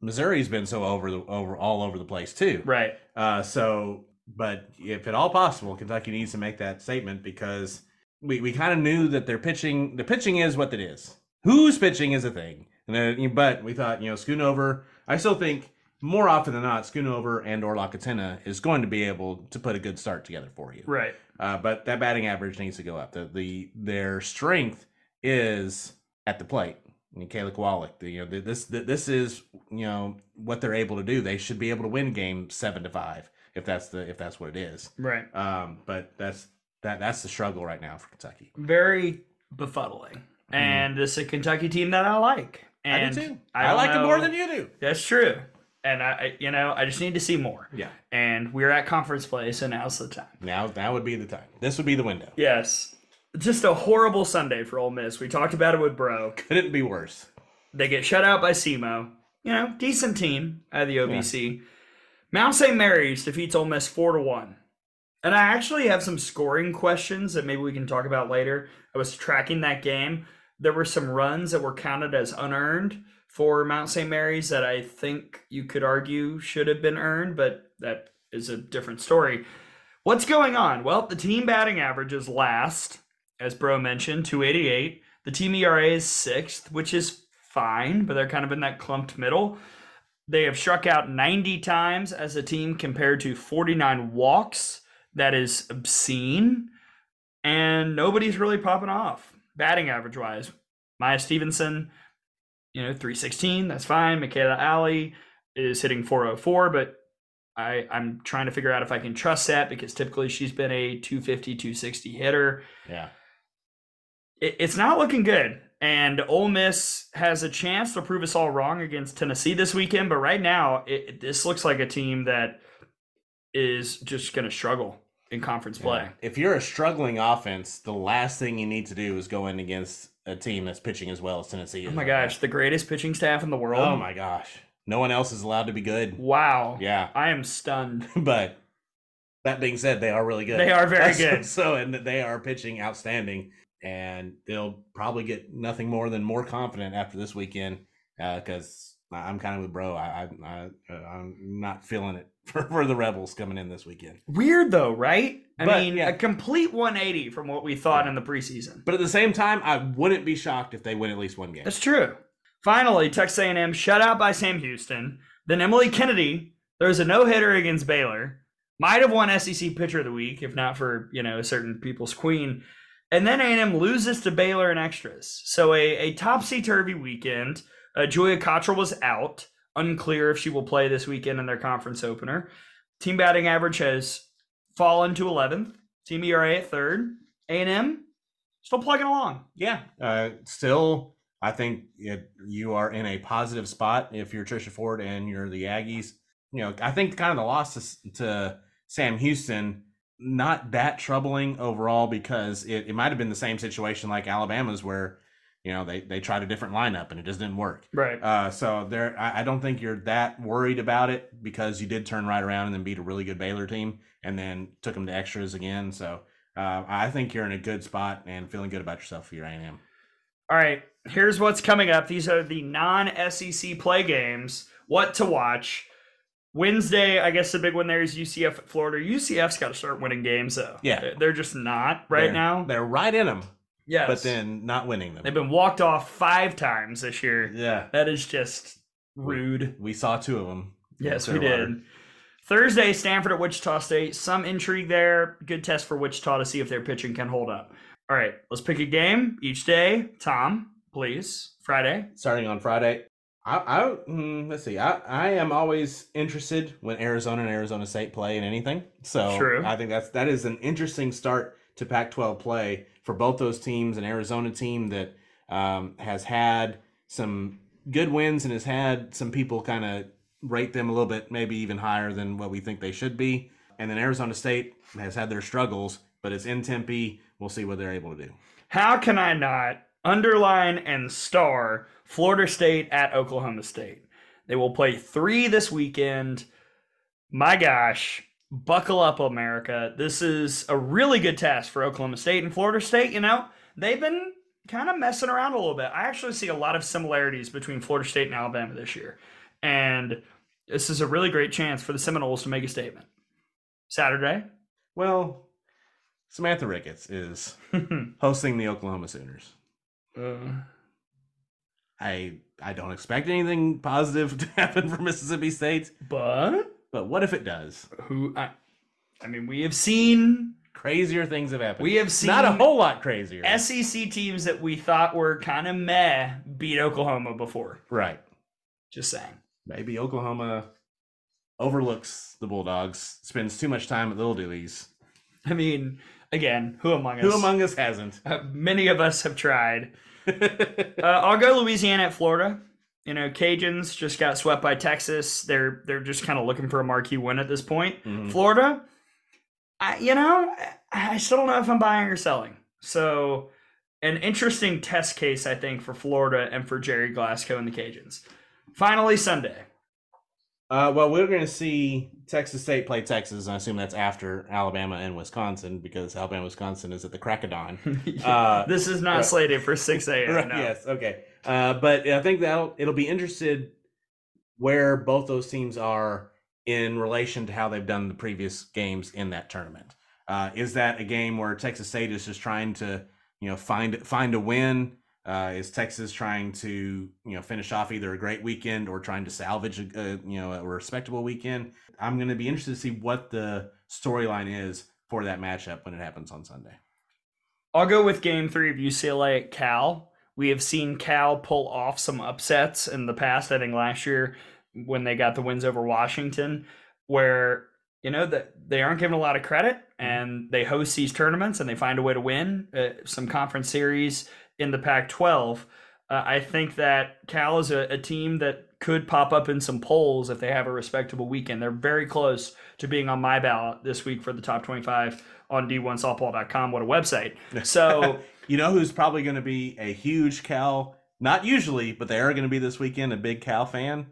Missouri's been so over the over all over the place too. Right. Uh, so, but if at all possible, Kentucky needs to make that statement because we, we kind of knew that their pitching, the pitching is what it is. Who's pitching is a thing. And then, but we thought, you know, Schoonover, I still think more often than not, Schoonover and or Lacatena is going to be able to put a good start together for you. Right. Uh, but that batting average needs to go up. The, the their strength is at the plate. Kayla Kowalik, the, you know, this this is you know what they're able to do. They should be able to win game seven to five if that's the if that's what it is. Right. Um, but that's that that's the struggle right now for Kentucky. very befuddling. And this is a Kentucky team that I like. And. I do too. I, I, like it more than you do. That's true. And I, I- you know, I just need to see more. Yeah. And we're at conference play, so now's the time. Now now would be the time. This would be the window. Yes. Just a horrible Sunday for Ole Miss. We talked about it with Braud. Couldn't be worse. They get shut out by SEMO. You know, decent team out of the OVC. Mount St. Mary's defeats Ole Miss four to one. And I actually have some scoring questions that maybe we can talk about later. I was tracking that game. There were some runs that were counted as unearned for Mount St. Mary's that I think you could argue should have been earned, but that is a different story. What's going on? Well, the team batting average is last, as Braud mentioned, 288. The team ERA is sixth, which is fine, but they're kind of in that clumped middle. They have struck out 90 times as a team compared to 49 walks. That is obscene. And nobody's really popping off batting average wise. Maya Stevenson, you know, 316, that's fine. Michaela Alley is hitting 404, but I, I'm trying to figure out if I can trust that because typically she's been a 250, 260 hitter Yeah. It, it's not looking good. And Ole Miss has a chance to prove us all wrong against Tennessee this weekend. But right now, it, it- this looks like a team that is just going to struggle in conference play. Yeah. If you're a struggling offense, the last thing you need to do is go in against a team that's pitching as well as Tennessee. Oh my gosh, the greatest pitching staff in the world. Oh my gosh. No one else is allowed to be good. Wow. Yeah. I am stunned. [LAUGHS] But that being said, they are really good. They are very [LAUGHS] That's- good. So, and they are pitching outstanding. And they'll probably get nothing more than more confident after this weekend uh, because I'm kind of with Braud. I, I, I, uh, I'm not feeling it [LAUGHS] for, for the Rebels coming in this weekend. Weird though, right? I But, mean, yeah. a complete 180 from what we thought in the preseason. But at the same time, I wouldn't be shocked if they win at least one game. That's true. Finally, Texas A&M shut out by Sam Houston. Then Emily Kennedy, there was a no-hitter against Baylor. Might have won SEC Pitcher of the Week if not for you know certain people's queen. And then A&M loses to Baylor in extras. So a, a topsy-turvy weekend. Uh, Julia Cottrill was out. Unclear if she will play this weekend in their conference opener. Team batting average has fallen to 11th. Team ERA at third. A&M still plugging along. Yeah, uh, still, I think it, you are in a positive spot if you're Trisha Ford and you're the Aggies. You know, I think kind of the loss to, to Sam Houston not that troubling overall because it, it might have been the same situation like Alabama's where you know they they tried a different lineup and it just didn't work. Right. Uh, so there, I, I don't think you're that worried about it because you did turn right around and then beat a really good Baylor team and then took them to extras again. So uh, I think you're in a good spot and feeling good about yourself for your A&M. All right, here's what's coming up. These are the non SEC play games. What to watch. Wednesday, I guess the big one there is UCF at Florida. UCF's got to start winning games, though. Yeah. They're- just not right They're- now. They're right in them, Yes. but then not winning them. they've been walked off five times this year. yeah, That is just rude. we saw two of them. Yes, we did. Thursday, Stanford at Wichita State. Some intrigue there. Good test for Wichita to see if their pitching can hold up. All right, let's pick a game each day. Tom, please. Friday. Starting on Friday. I, I mm, let's see. I, I am always interested when Arizona and Arizona State play in anything. So True. I think that's that is an interesting start to Pac-12 play for both those teams. An Arizona team that um, has had some good wins and has had some people kind of rate them a little bit, maybe even higher than what we think they should be. And then Arizona State has had their struggles, but it's in Tempe. We'll see what they're able to do. How can I not underline and star Florida State at Oklahoma State? They will play three this weekend. My gosh, buckle up, America. This is a really good test for Oklahoma State and Florida State. You know, they've been kind of messing around a little bit. I actually see a lot of similarities between Florida State and Alabama this year. And this is a really great chance for the Seminoles to make a statement. Saturday. Well, Samantha Ricketts is [LAUGHS] hosting the Oklahoma Sooners. Uh, I I don't expect anything positive to [LAUGHS] happen for Mississippi State, but but what if it does? who I, I mean, we have seen Crazier things have happened. we have seen not a whole lot crazier. SEC teams that we thought were kind of meh beat Oklahoma before. right. Just saying. Maybe Oklahoma overlooks the Bulldogs, spends too much time at Little Dooey's. I mean, again, who among us? Who among us hasn't? Uh, many of us have tried. [LAUGHS] Uh, I'll go Louisiana at Florida. You know, Cajuns just got swept by Texas. They're they're just kind of looking for a marquee win at this point. Mhm. Florida, I you know, I still don't know if I'm buying or selling. So, an interesting test case, I think, for Florida and for Gerry Glasco and the Cajuns. Finally, Sunday. Uh, well, we're going to see Texas State play Texas, and I assume that's after Alabama and Wisconsin because Alabama Wisconsin is at the crack of dawn. [LAUGHS] Uh, this is not right. slated for 6 [LAUGHS] a.m. Right, no. Yes. Okay. Uh, but I think that it'll be interested where both those teams are in relation to how they've done the previous games in that tournament. Uh, is that a game where Texas State is just trying to, you know, find find a win? Uh, is Texas trying to, you know, finish off either a great weekend or trying to salvage a, a you know a respectable weekend? I'm going to be interested to see what the storyline is for that matchup when it happens on Sunday. I'll go with game three of UCLA at Cal. We have seen Cal pull off some upsets in the past. I think last year when they got the wins over Washington, where you know that they aren't given a lot of credit and they host these tournaments and they find a way to win uh, some conference series in the Pac-12. Uh, I think that Cal is a, a team that could pop up in some polls if they have a respectable weekend. They're very close to being on my ballot this week for the top 25 on d1softball.com. What a website. [LAUGHS] So You know who's probably going to be a huge Cal? Not usually, but they are going to be this weekend. A big Cal fan.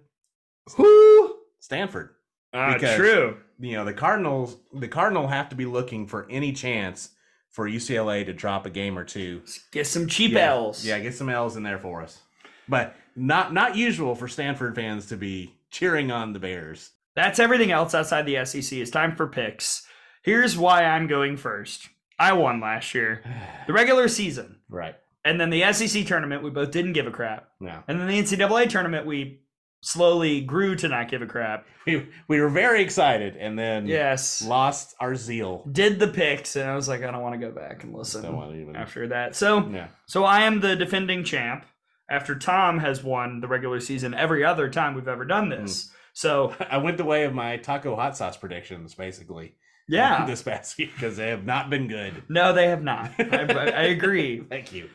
who? Stanford. Uh, Because- true. You know the Cardinals. The Cardinal have to be looking for any chance for UCLA to drop a game or two. Get some cheap yeah, L's. Yeah, get some L's in there for us. But not not usual for Stanford fans to be cheering on the Bears. That's everything else outside the SEC. It's time for picks. Here's why I'm going first. I won last year, the regular season, [SIGHS] Right. and then the SEC tournament. We both didn't give a crap, No. and then the NCAA tournament. We slowly grew to not give a crap. [LAUGHS] We, we were very excited and then Yes, lost our zeal. did the picks, and I was like, I don't want to go back and listen Don't want to even. after that. So, Yeah. so I am the defending champ. After Tom has won the regular season every other time we've ever done hmm. this. So [LAUGHS] I went the way of my taco hot sauce predictions, basically. yeah, [LAUGHS] This past year because they have not been good. no, they have not. I, I I agree. Thank you.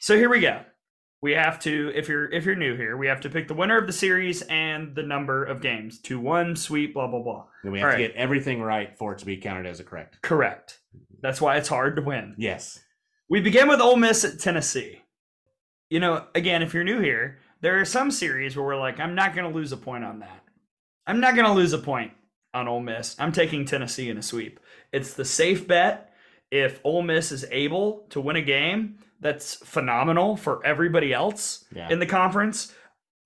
So here we go. We have to, if you're if you're new here, we have to pick the winner of the series and the number of games. Two one sweep, blah blah blah. And we have All to right. get everything right for it to be counted as a correct. Correct. That's why it's hard to win. Yes. We begin with Ole Miss at Tennessee. You know, again, if you're new here, there are some series where we're like, I'm not going to lose a point on that. I'm not going to lose a point on Ole Miss. I'm taking Tennessee in a sweep. It's the safe bet. If Ole Miss is able to win a game, that's phenomenal for everybody else Yeah. in the conference.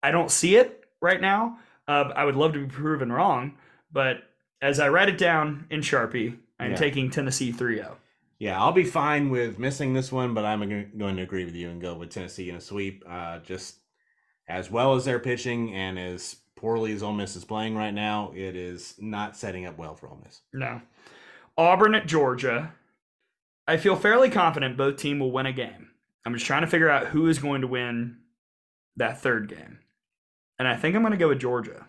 I don't see it right now. Uh, I would love to be proven wrong, but as I write it down in Sharpie, I'm Yeah. taking Tennessee oh. 3 0. Yeah, I'll be fine with missing this one, but I'm going to agree with you and go with Tennessee in a sweep. Uh, just as well as they're pitching and as poorly as Ole Miss is playing right now, it is not setting up well for Ole Miss. No. Auburn at Georgia. I feel fairly confident both team will win a game. I'm just trying to figure out who is going to win that third game. And I think I'm going to go with Georgia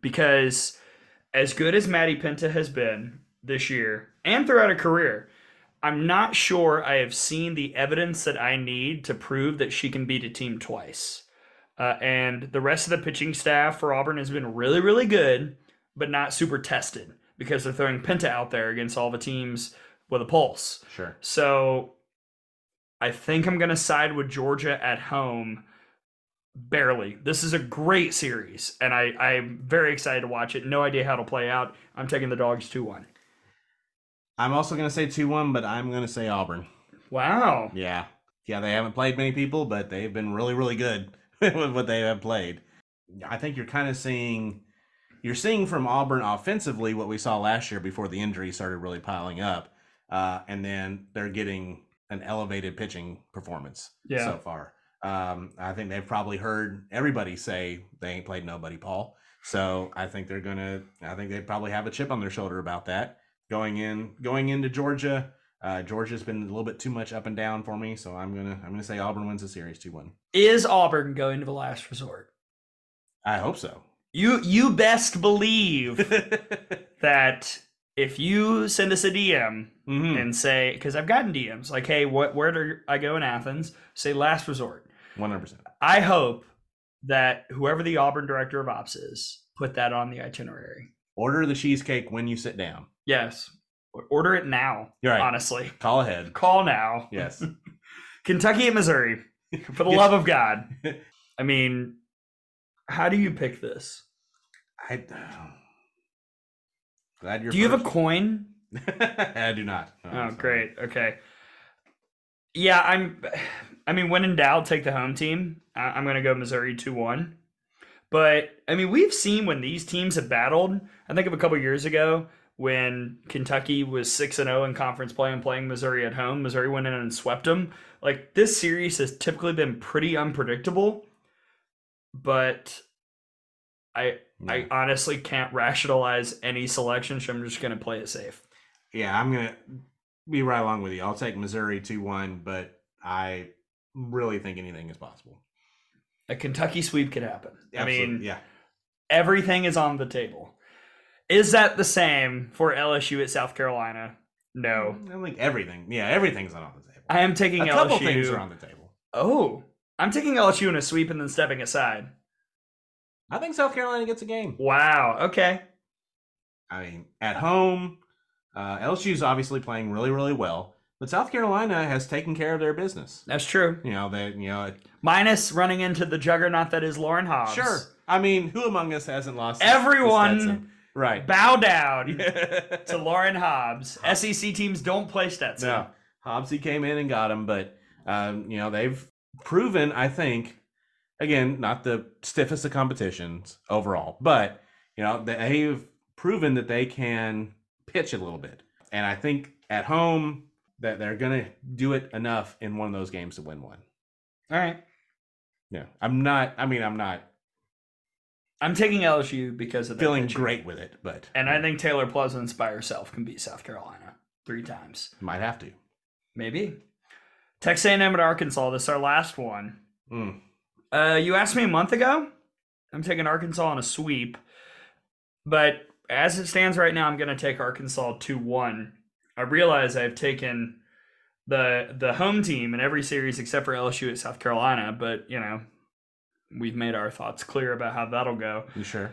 because as good as Maddie Penta has been this year and throughout her career, I'm not sure I have seen the evidence that I need to prove that she can beat a team twice. Uh, and the rest of the pitching staff for Auburn has been really, really good, but not super tested because they're throwing Penta out there against all the teams with a pulse. Sure. So I think I'm going to side with Georgia at home barely. This is a great series, and I, I'm very excited to watch it. No idea how it'll play out. I'm taking the dogs 2 1. I'm also going to say 2 1, but I'm going to say Auburn. Wow. Yeah. Yeah, they haven't played many people, but they've been really, really good [LAUGHS] with what they have played. I think you're kind of seeing you're seeing from Auburn offensively what we saw last year before the injury started really piling up. Uh, and then they're getting an elevated pitching performance Yeah. so far. Um, I think they've probably heard everybody say they ain't played nobody, Paul. So I think they're gonna. I think they probably have a chip on their shoulder about that going in going into Georgia. Uh, Georgia's been a little bit too much up and down for me, so I'm gonna I'm gonna say Auburn wins the series two one. Is Auburn going to the last resort? I hope so. You you best believe [LAUGHS] that if you send us a DM Mhm. and say because I've gotten DMs like, hey, what where do I go in Athens? Say last resort. 100%. I hope that whoever the Auburn director of ops is put that on the itinerary. Order the cheesecake when you sit down. Yes, order it now. You're right. Honestly, Call ahead. call now. Yes. [LAUGHS] Kentucky and Missouri, for the [LAUGHS] love of God. [LAUGHS] I mean, how do you pick this? I, glad you're do you have a coin? [LAUGHS] I do not. No, Oh, great. Okay. Yeah, I'm. I mean, when in doubt, take the home team. I'm going to go Missouri two one. But I mean, we've seen when these teams have battled. I think of a couple years ago when Kentucky was six and zero in conference play and playing Missouri at home. Missouri went in and swept them. Like this series has typically been pretty unpredictable. But I I honestly can't rationalize any selection, so I'm just going to play it safe. Yeah, I'm gonna be right along with you. I'll take Missouri two one, but I really think anything is possible. A Kentucky sweep could happen. I mean, yeah, everything is on the table. Is that the same for LSU at South Carolina? No. Mm, I think everything. Yeah, everything's on the table. I am taking a LSU. couple things are on the table. Oh, I'm taking LSU in a sweep and then stepping aside. I think South Carolina gets a game. Wow. Okay. I mean, at home, uh, LSU's obviously playing really, really well, but South Carolina has taken care of their business. That's true. You know, that. you know, Minus running into the juggernaut that is Lauren Hobbs. sure. I mean, who among us hasn't lost? Everyone right? bow down to [LAUGHS] to Lauren Hobbs. SEC teams don't play Stetson. No, Hobbsy came in and got him, but um, you know they've proven. I think again, not the stiffest of competitions overall, but You know, they've proven that they can pitch a little bit. And I think at home that they're going to do it enough in one of those games to win one. All right. Yeah. I'm not, I mean, I'm not I'm taking LSU because of feeling pitching. great with it, but And I think Taylor Pleasants by herself can beat South Carolina three times. might have to. Maybe. Texas A&M at Arkansas. This is our last one. Mm. Uh, you asked me a month ago. I'm taking Arkansas on a sweep, but as it stands right now, I'm going to take Arkansas two one. I realize I've taken the the home team in every series except for LSU at South Carolina, but you know we've made our thoughts clear about how that'll go. You sure?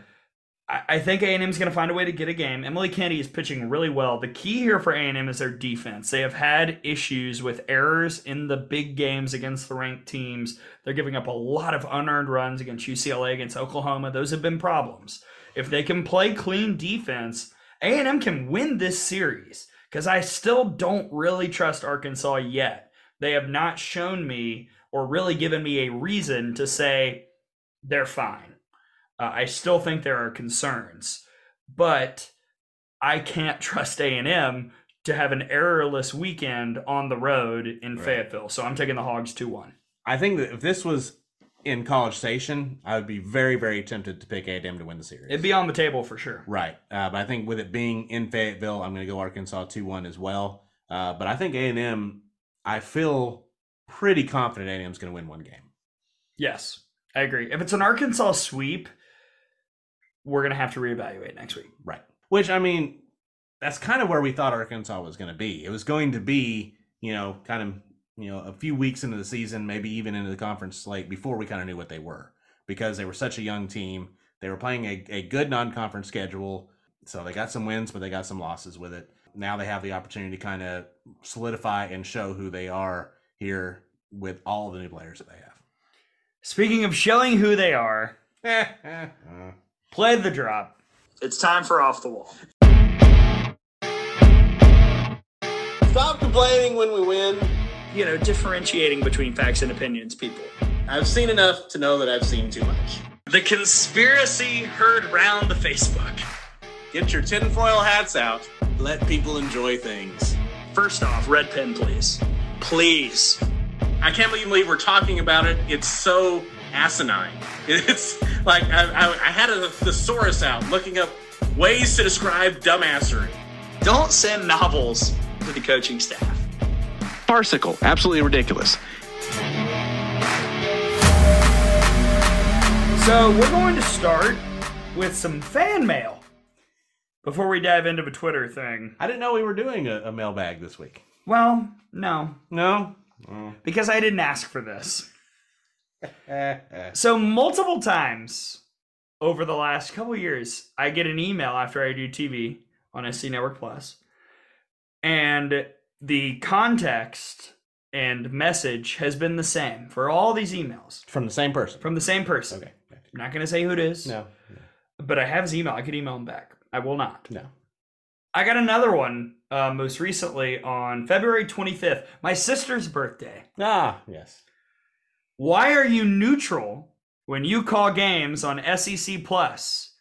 I, think A and M is going to find a way to get a game. Emily Kennedy is pitching really well. The key here for A and M is their defense. They have had issues with errors in the big games against the ranked teams. They're giving up a lot of unearned runs against UCLA, against Oklahoma. Those have been problems. If they can play clean defense, A and M can win this series. Because I still don't really trust Arkansas yet. They have not shown me or really given me a reason to say they're fine. Uh, I still think there are concerns, but I can't [LAUGHS] trust A and M to have an errorless weekend on the road in Right. Fayetteville. So I'm taking the Hogs two one. I think that if this was in College Station, I would be very, very tempted to pick A&M to win the series. It'd be on the table for sure. Right. Uh, but I think with it being in Fayetteville, I'm going to go Arkansas 2 1 as well. Uh, but I think A&M, I feel pretty confident A&M is going to win one game. Yes, I agree. If it's an Arkansas sweep, we're gonna have to reevaluate next week. Right. Which, I mean, that's kind of where we thought Arkansas was going to be. It was going to be, you know, kind of, you know, a few weeks into the season, maybe even into the conference slate before we kind of knew what they were because they were such a young team. They were playing a, a good non conference schedule. So they got some wins, but they got some losses with it. Now they have the opportunity to kind of solidify and show who they are here with all the new players that they have. Speaking of showing who they are, have. [LAUGHS] Uh-huh. Play the drop. It's time for off the wall. Stop complaining when we win. You know, differentiating between facts and opinions, people. I've seen enough to know that I've seen too much. The conspiracy heard round the Facebook. Get your tinfoil hats out. Let people enjoy things. First off, red pen, please. Please. I can't believe we're talking about it. It's so asinine. It's like I, I, I had a thesaurus out looking up ways to describe dumbassery. Don't send novels to the coaching staff. Farcical. Absolutely ridiculous. So we're going to start with some fan mail before we dive into the Twitter thing. I didn't know we were doing a, a mailbag this week. Well, no, No. because I didn't ask for this. [LAUGHS] So multiple times over the last couple years, I get an email after I do TV on SEC Network Plus, and the context and message has been the same for all these emails From the same person. from the same person. Okay. I'm not going to say who it is, No. but I have his email. I could email him back. I will not. No. I got another one uh, most recently on February 25th, my sister's birthday. Ah, yes. Why are you neutral when you call games on SEC Plus?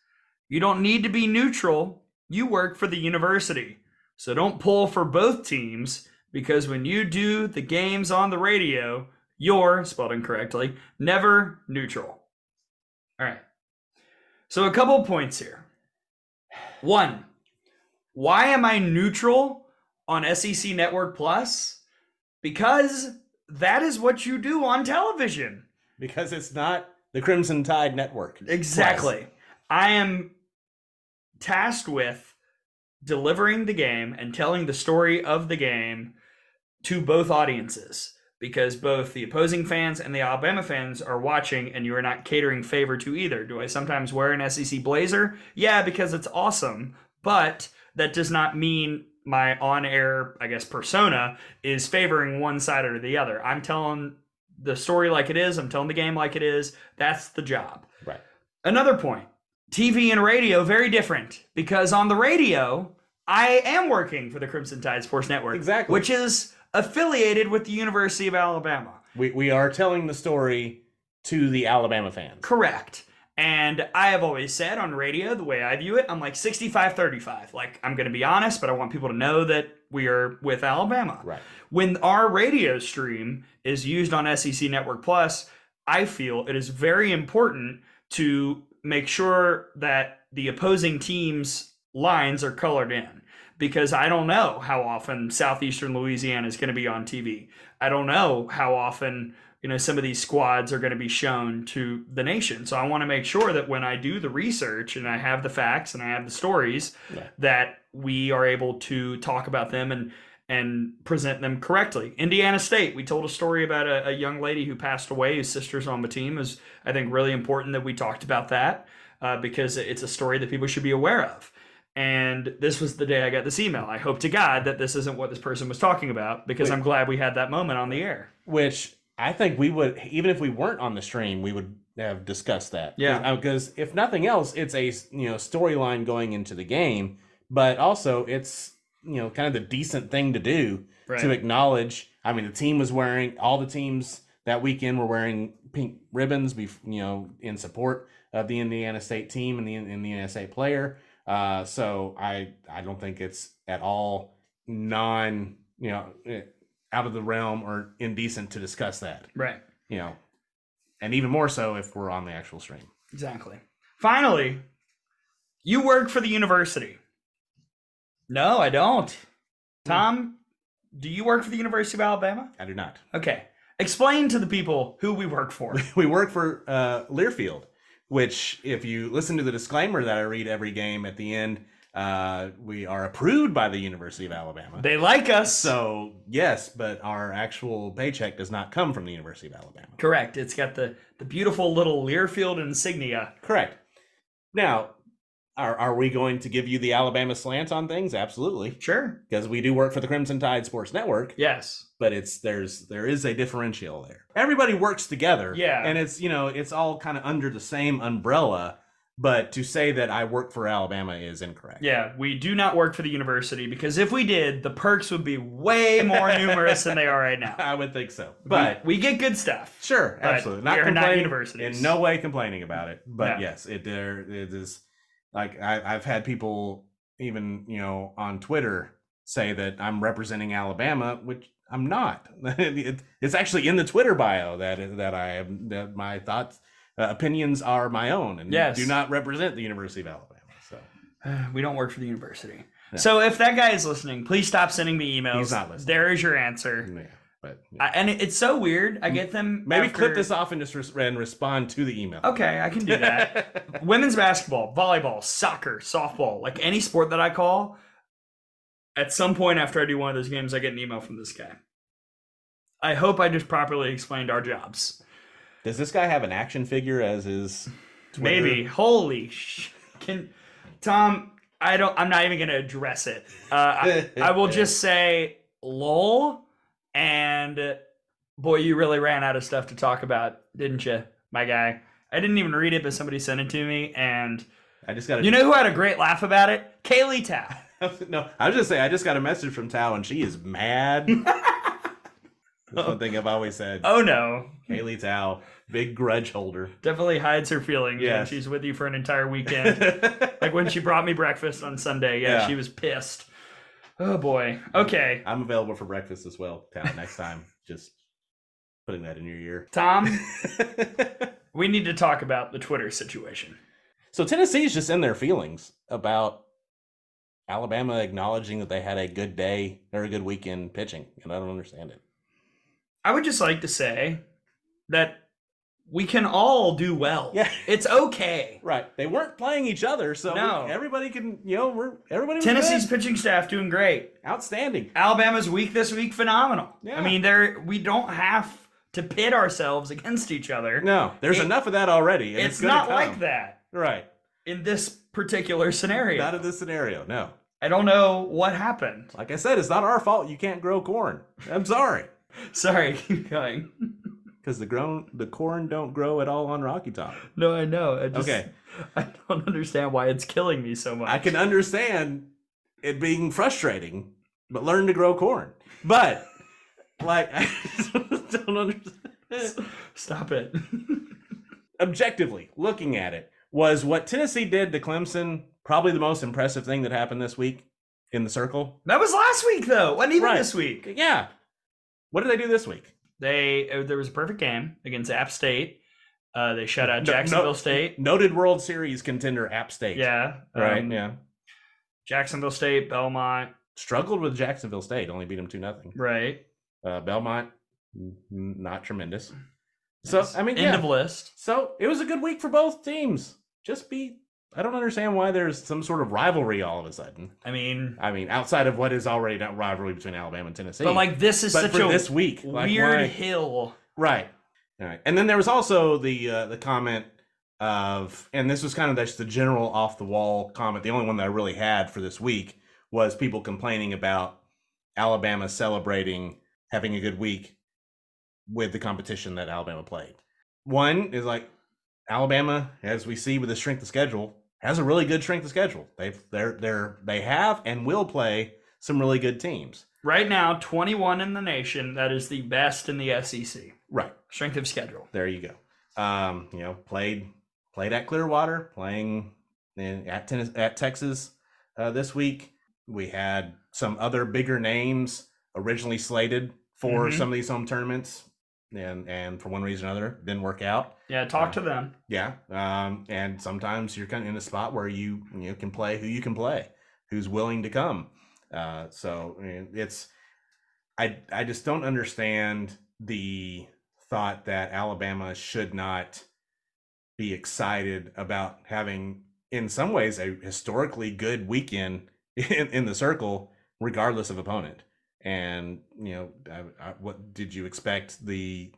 You don't need to be neutral. You work for the university. So don't pull for both teams because when you do the games on the radio, you're, spelled incorrectly, never neutral. All right. So a couple points here. One, why am I neutral on SEC Network Plus? Because that is what you do on television. Because it's not the Crimson Tide Network. Exactly. I am tasked with delivering the game and telling the story of the game to both audiences because both the opposing fans and the Alabama fans are watching and you are not catering favor to either. Do I sometimes wear an SEC blazer? Yeah, because it's awesome, but that does not mean my on-air, I guess, persona is favoring one side or the other. I'm telling the story like it is, I'm telling the game like it is. That's the job. Right. Another point TV and radio, very different because on the radio, I am working for the Crimson Tide Sports Network. Exactly. Which is affiliated with the University of Alabama. We, we are telling the story to the Alabama fans. Correct. And I have always said on radio, the way I view it, I'm like 65 35. Like, I'm going to be honest, but I want people to know that we are with Alabama. Right. When our radio stream is used on SEC Network Plus, I feel it is very important to make sure that the opposing team's lines are colored in because I don't know how often Southeastern Louisiana is going to be on TV. I don't know how often you know some of these squads are going to be shown to the nation. So I want to make sure that when I do the research and I have the facts and I have the stories Yeah. that we are able to talk about them and and present them correctly. Indiana State, we told a story about a, a young lady who passed away, whose sister's on the team. Is I think really important that we talked about that uh, because it's a story that people should be aware of. And this was the day I got this email. I hope to God that this isn't what this person was talking about because Wait. I'm glad we had that moment on the air. Which I think we would, even if we weren't on the stream, we would have discussed that. Yeah. Because if nothing else, it's a you know storyline going into the game, but also it's you know kind of the decent thing to do Right. to acknowledge. I mean, the team was wearing all the teams that weekend were wearing pink ribbons, you know, in support of the Indiana State team and the Indiana State player. Uh, so I I don't think it's at all non you know eh, out of the realm or indecent to discuss that. Right. You know, and even more so if we're on the actual stream. Exactly. Finally, you work for the university. No, I don't. Tom, do you work for the University of Alabama? I do not. Okay. Explain to the people who we work for. [LAUGHS] we work for uh, Learfield, which, if you listen to the disclaimer that I read every game at the end, uh, we are approved by the University of Alabama. They like us. so yes, but our actual paycheck does not come from the University of Alabama. Correct. It's got the, the beautiful little Learfield insignia. Correct. Now, are are we going to give you the Alabama slant on things? Absolutely, Sure. because we do work for the Crimson Tide Sports Network. Yes. but it's there's there is a differential there. Everybody works together. Yeah. And it's you know, it's all kind of under the same umbrella, but to say that I work for Alabama is incorrect. Yeah, we do not work for the university because if we did, the perks would be way more [LAUGHS] numerous than they are right now. I would think so. But we, we get good stuff. sure, absolutely. not complaining- universities. In no way complaining about it. But Yeah. yes, it there it is like I, I've had people even, you know, on Twitter say that I'm representing Alabama, which I'm not. [LAUGHS] It- it's actually in the Twitter bio that that I am that my thoughts uh, opinions are my own and Yes. do not represent the University of Alabama. So [SIGHS] we don't work for the university. No. So if that guy is listening, please stop sending me emails. He's not listening. There is your answer. yeah, but I, and it- it's so weird. I get them. maybe after- clip this off and just res- and respond to the email. Okay, I can do that. [LAUGHS] Women's basketball, volleyball, soccer, softball, like any sport that I call, at some point after I do one of those games, I get an email from this guy. I hope I just properly explained our jobs. Does this guy have an action figure as his Twitter? Maybe. Holy sh! Can Tom? I don't. I'm not even gonna address it. Uh, I, I will [LAUGHS] just say, lol. And boy, you really ran out of stuff to talk about, didn't you, my guy? I didn't even read it, but somebody sent it to me, and I just got you know who had a great laugh about it? Kaylee Tow. [LAUGHS] no, I was just saying. I just got a message from Tow, and she is mad. [LAUGHS] That's one thing I've always said. Oh no, Haley Tow, big grudge holder. definitely hides her feelings when Yes. she's with you for an entire weekend. [LAUGHS] like when she brought me breakfast on Sunday. Yeah, Yeah. she was pissed. Oh boy. Okay. I'm available for breakfast as well, Tow. Next time, just putting that in your ear. Tom, [LAUGHS] we need to talk about the Twitter situation. so Tennessee's just in their feelings about Alabama acknowledging that they had a good day or a good weekend pitching, and I don't understand it. I would just like to say that we can all do well. Yeah. It's okay. [LAUGHS] Right? They weren't playing each other, so No. everybody can, you know, we're everybody. Was Tennessee's good. pitching staff doing great. outstanding. Alabama's week this week phenomenal. Yeah. I mean, there we don't have to pit ourselves against each other. No, there's It- enough of that already. it's, gonna not come. like that Right. in this particular scenario. Not in this scenario. No. I don't know what happened. Like I said, it's not our fault you can't grow corn. I'm sorry. [LAUGHS] Sorry, keep going. [LAUGHS] Because the grown the corn don't grow at all on Rocky Top. No, I know. I just, Okay. [LAUGHS] I don't understand why it's killing me so much. I can understand it being frustrating, but learn to grow corn. But like I don't understand. Stop it. objectively looking at it, was what Tennessee did to Clemson probably the most impressive thing that happened this week in the circle? That was last week though. Wasn't even Right. this week. Yeah. What did they do this week? They uh, there was a perfect game against App State. Uh, they shut out No- no- Jacksonville State. Noted World Series contender App State. Yeah, Right. um, yeah. Jacksonville State, Belmont. Struggled with Jacksonville State. Only beat them two nothing. Right. Uh, Belmont, not tremendous. So I mean, end yeah. of list. So it was a good week for both teams. Just be. I don't understand why there's some sort of rivalry all of a sudden. I mean, I mean, outside of what is already not rivalry between Alabama and Tennessee. but like this is but such a this week, like, weird why- hill. Right. All right. And then there was also the uh, the comment of, and this was kind of just the general off the wall comment. The only one that I really had for this week was people complaining about Alabama celebrating having a good week with the competition that Alabama played. One is like Alabama, as we see with the strength of schedule, has a really good strength of schedule. They've they're they're they have and will play some really good teams. Right now, 21 in the nation. That is the best in the SEC. Right. Strength of schedule. there you go. Um, you know, played played at Clearwater, playing in, at tennis, at Texas uh, this week. We had some other bigger names originally slated for Mhm. some of these home tournaments, and and for one reason or another didn't work out. Yeah, talk Uh, to them. Yeah, um, and sometimes you're kind of in a spot where you you know, can play who you can play, who's willing to come. Uh, so I mean, it's I I just don't understand the thought that Alabama should not be excited about having, in some ways, a historically good weekend [LAUGHS] in, in the circle, regardless of opponent. And you know, I, I, what did you expect the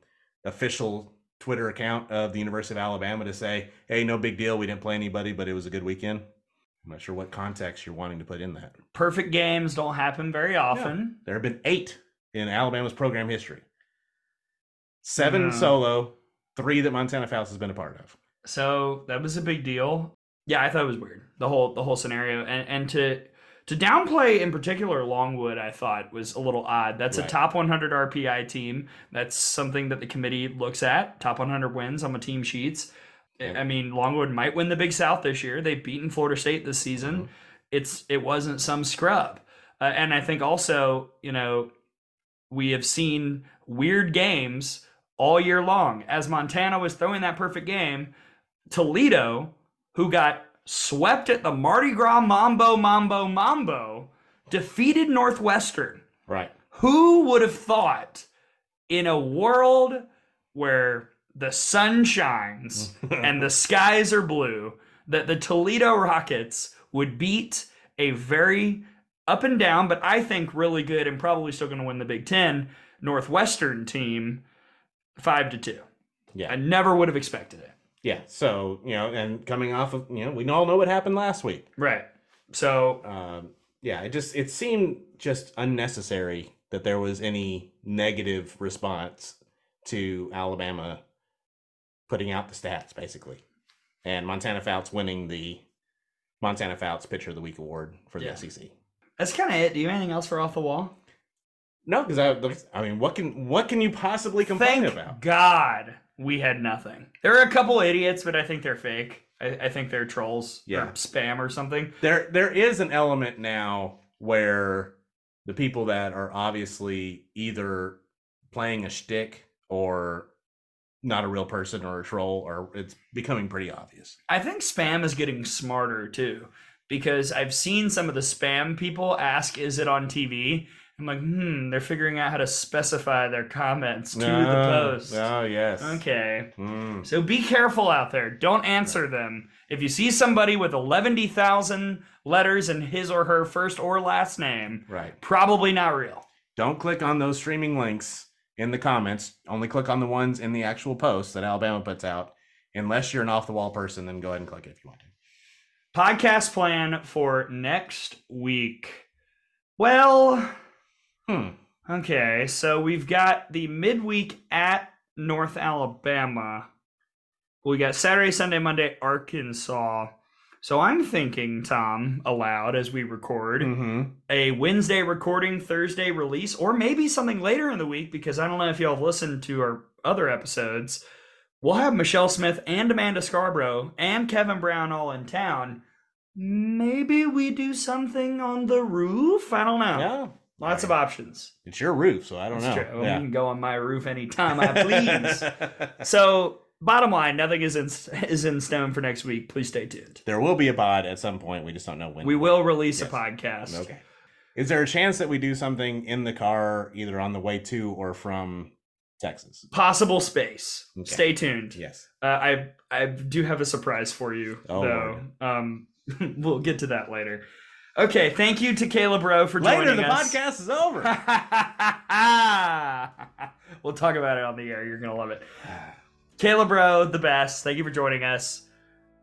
official Twitter account of the University of Alabama to say, "Hey, no big deal. We didn't play anybody, but it was a good weekend." I'm not sure what context you're wanting to put in that. Perfect games don't happen very often. There have been eight in Alabama's program history. Seven Yeah. solo, three that Montana Fouts has been a part of. So that was a big deal. Yeah, I thought it was weird. The whole the whole scenario and and to to downplay in particular Longwood, I thought was a little odd. That's Right. a top 100 RPI team. That's something that the committee looks at. Top 100 wins on the team sheets. I- Yep. I mean, Longwood might win the Big South this year. They've beaten Florida State this season. Mhm. It's it wasn't some scrub. Uh, and I think also, you know, we have seen weird games all year long. As Montana was throwing that perfect game, Toledo, who got swept at the Mardi Gras Mambo Mambo Mambo, defeated Northwestern. Right. Who would have thought in a world where the sun shines [LAUGHS] and the skies are blue that the Toledo Rockets would beat a very up and down, but I think really good and probably still going to win the Big Ten Northwestern team five to two. Yeah. I never would have expected it. Yeah. So, you know, and coming off of, you know, we all know what happened last week. Right. So Um, yeah, it just it seemed just unnecessary that there was any negative response to Alabama putting out the stats basically, and Montana Fouts winning the Montana Fouts Pitcher of the Week award for the Yeah. SEC. that's kind of it. Do you have anything else for off the wall? No, because I, I mean, what can what can you possibly complain Thank about? God we had nothing. There are a couple idiots, but I think they're fake. I, I think they're trolls Yeah. or spam or something. There there is an element now where the people that are obviously either playing a shtick or not a real person or a troll, or it's becoming pretty obvious. I think spam is getting smarter too, because I've seen some of the spam people ask, "Is it on TV?" I'm like, hmm, they're figuring out how to specify their comments to the post. Oh yes. Okay. Mm, So be careful out there. Don't answer them. If you see somebody with 11,000 letters in his or her first or last name, right. probably not real. Don't click on those streaming links in the comments. Only click on the ones in the actual post that Alabama puts out. Unless you're an off the wall person, then go ahead and click it if you want to. Podcast plan for next week. Well, Hmm. okay, so we've got the midweek at North Alabama. We got Saturday, Sunday, Monday, Arkansas. So I'm thinking, Tom, aloud as we record, Mm-hmm. a Wednesday recording, Thursday release, or maybe something later in the week because I don't know if y'all have listened to our other episodes. we'll have Michelle Smith and Amanda Scarborough and Kevin Brown all in town. Maybe we do something on the roof. I don't know. Yeah. Lots of options. It's your roof, so I don't That's know. true. Well, Yeah. You can go on my roof anytime I please. [LAUGHS] so, bottom line, nothing is in is in stone for next week. Please stay tuned. there will be a pod at some point. We just don't know when. We will release Yes. a podcast. Okay. Is there a chance that we do something in the car either on the way to or from Texas? Possible space. Okay. Stay tuned. Yes. Uh, I I do have a surprise for you, Oh, though. Um, [LAUGHS] we'll get to that later. Okay, thank you to Caleb Rowe for joining us. Later, the us. podcast is over. [LAUGHS] we'll talk about it on the air. You're gonna love it. Caleb Rowe, the best. Thank you for joining us.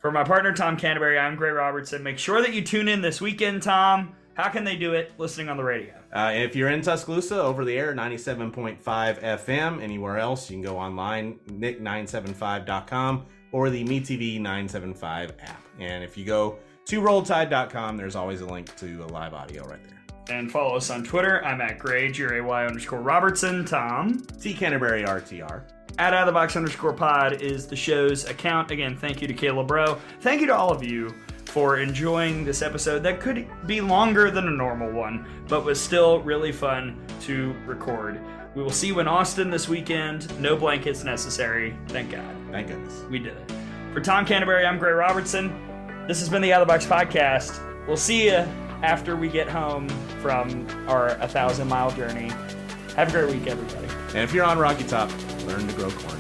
For my partner Tom Canterbury, I'm Gray Robertson. Make sure that you tune in this weekend, Tom. How can they do it? Listening on the radio. Uh, if you're in Tuscaloosa, over the air, 97.5 FM. Anywhere else, you can go online, nick975.com or the MeTV 975 app. And if you go to rolltide.com, there's always a link to a live audio right there. And follow us on Twitter. I'm at Gray, G-R-A-Y underscore Robertson. Tom. T Canterbury RTR. At Out of the Box underscore pod is the show's account. Again, thank you to Caleb Rowe. Thank you to all of you for enjoying this episode that could be longer than a normal one, but was still really fun to record. We will see you in Austin this weekend. No blankets necessary. Thank God. Thank goodness. We did it. For Tom Canterbury, I'm Gray Robertson. This has been the Out of the Box podcast. We'll see you after we get home from our thousand mile journey. Have a great week, everybody. And if you're on Rocky Top, learn to grow corn.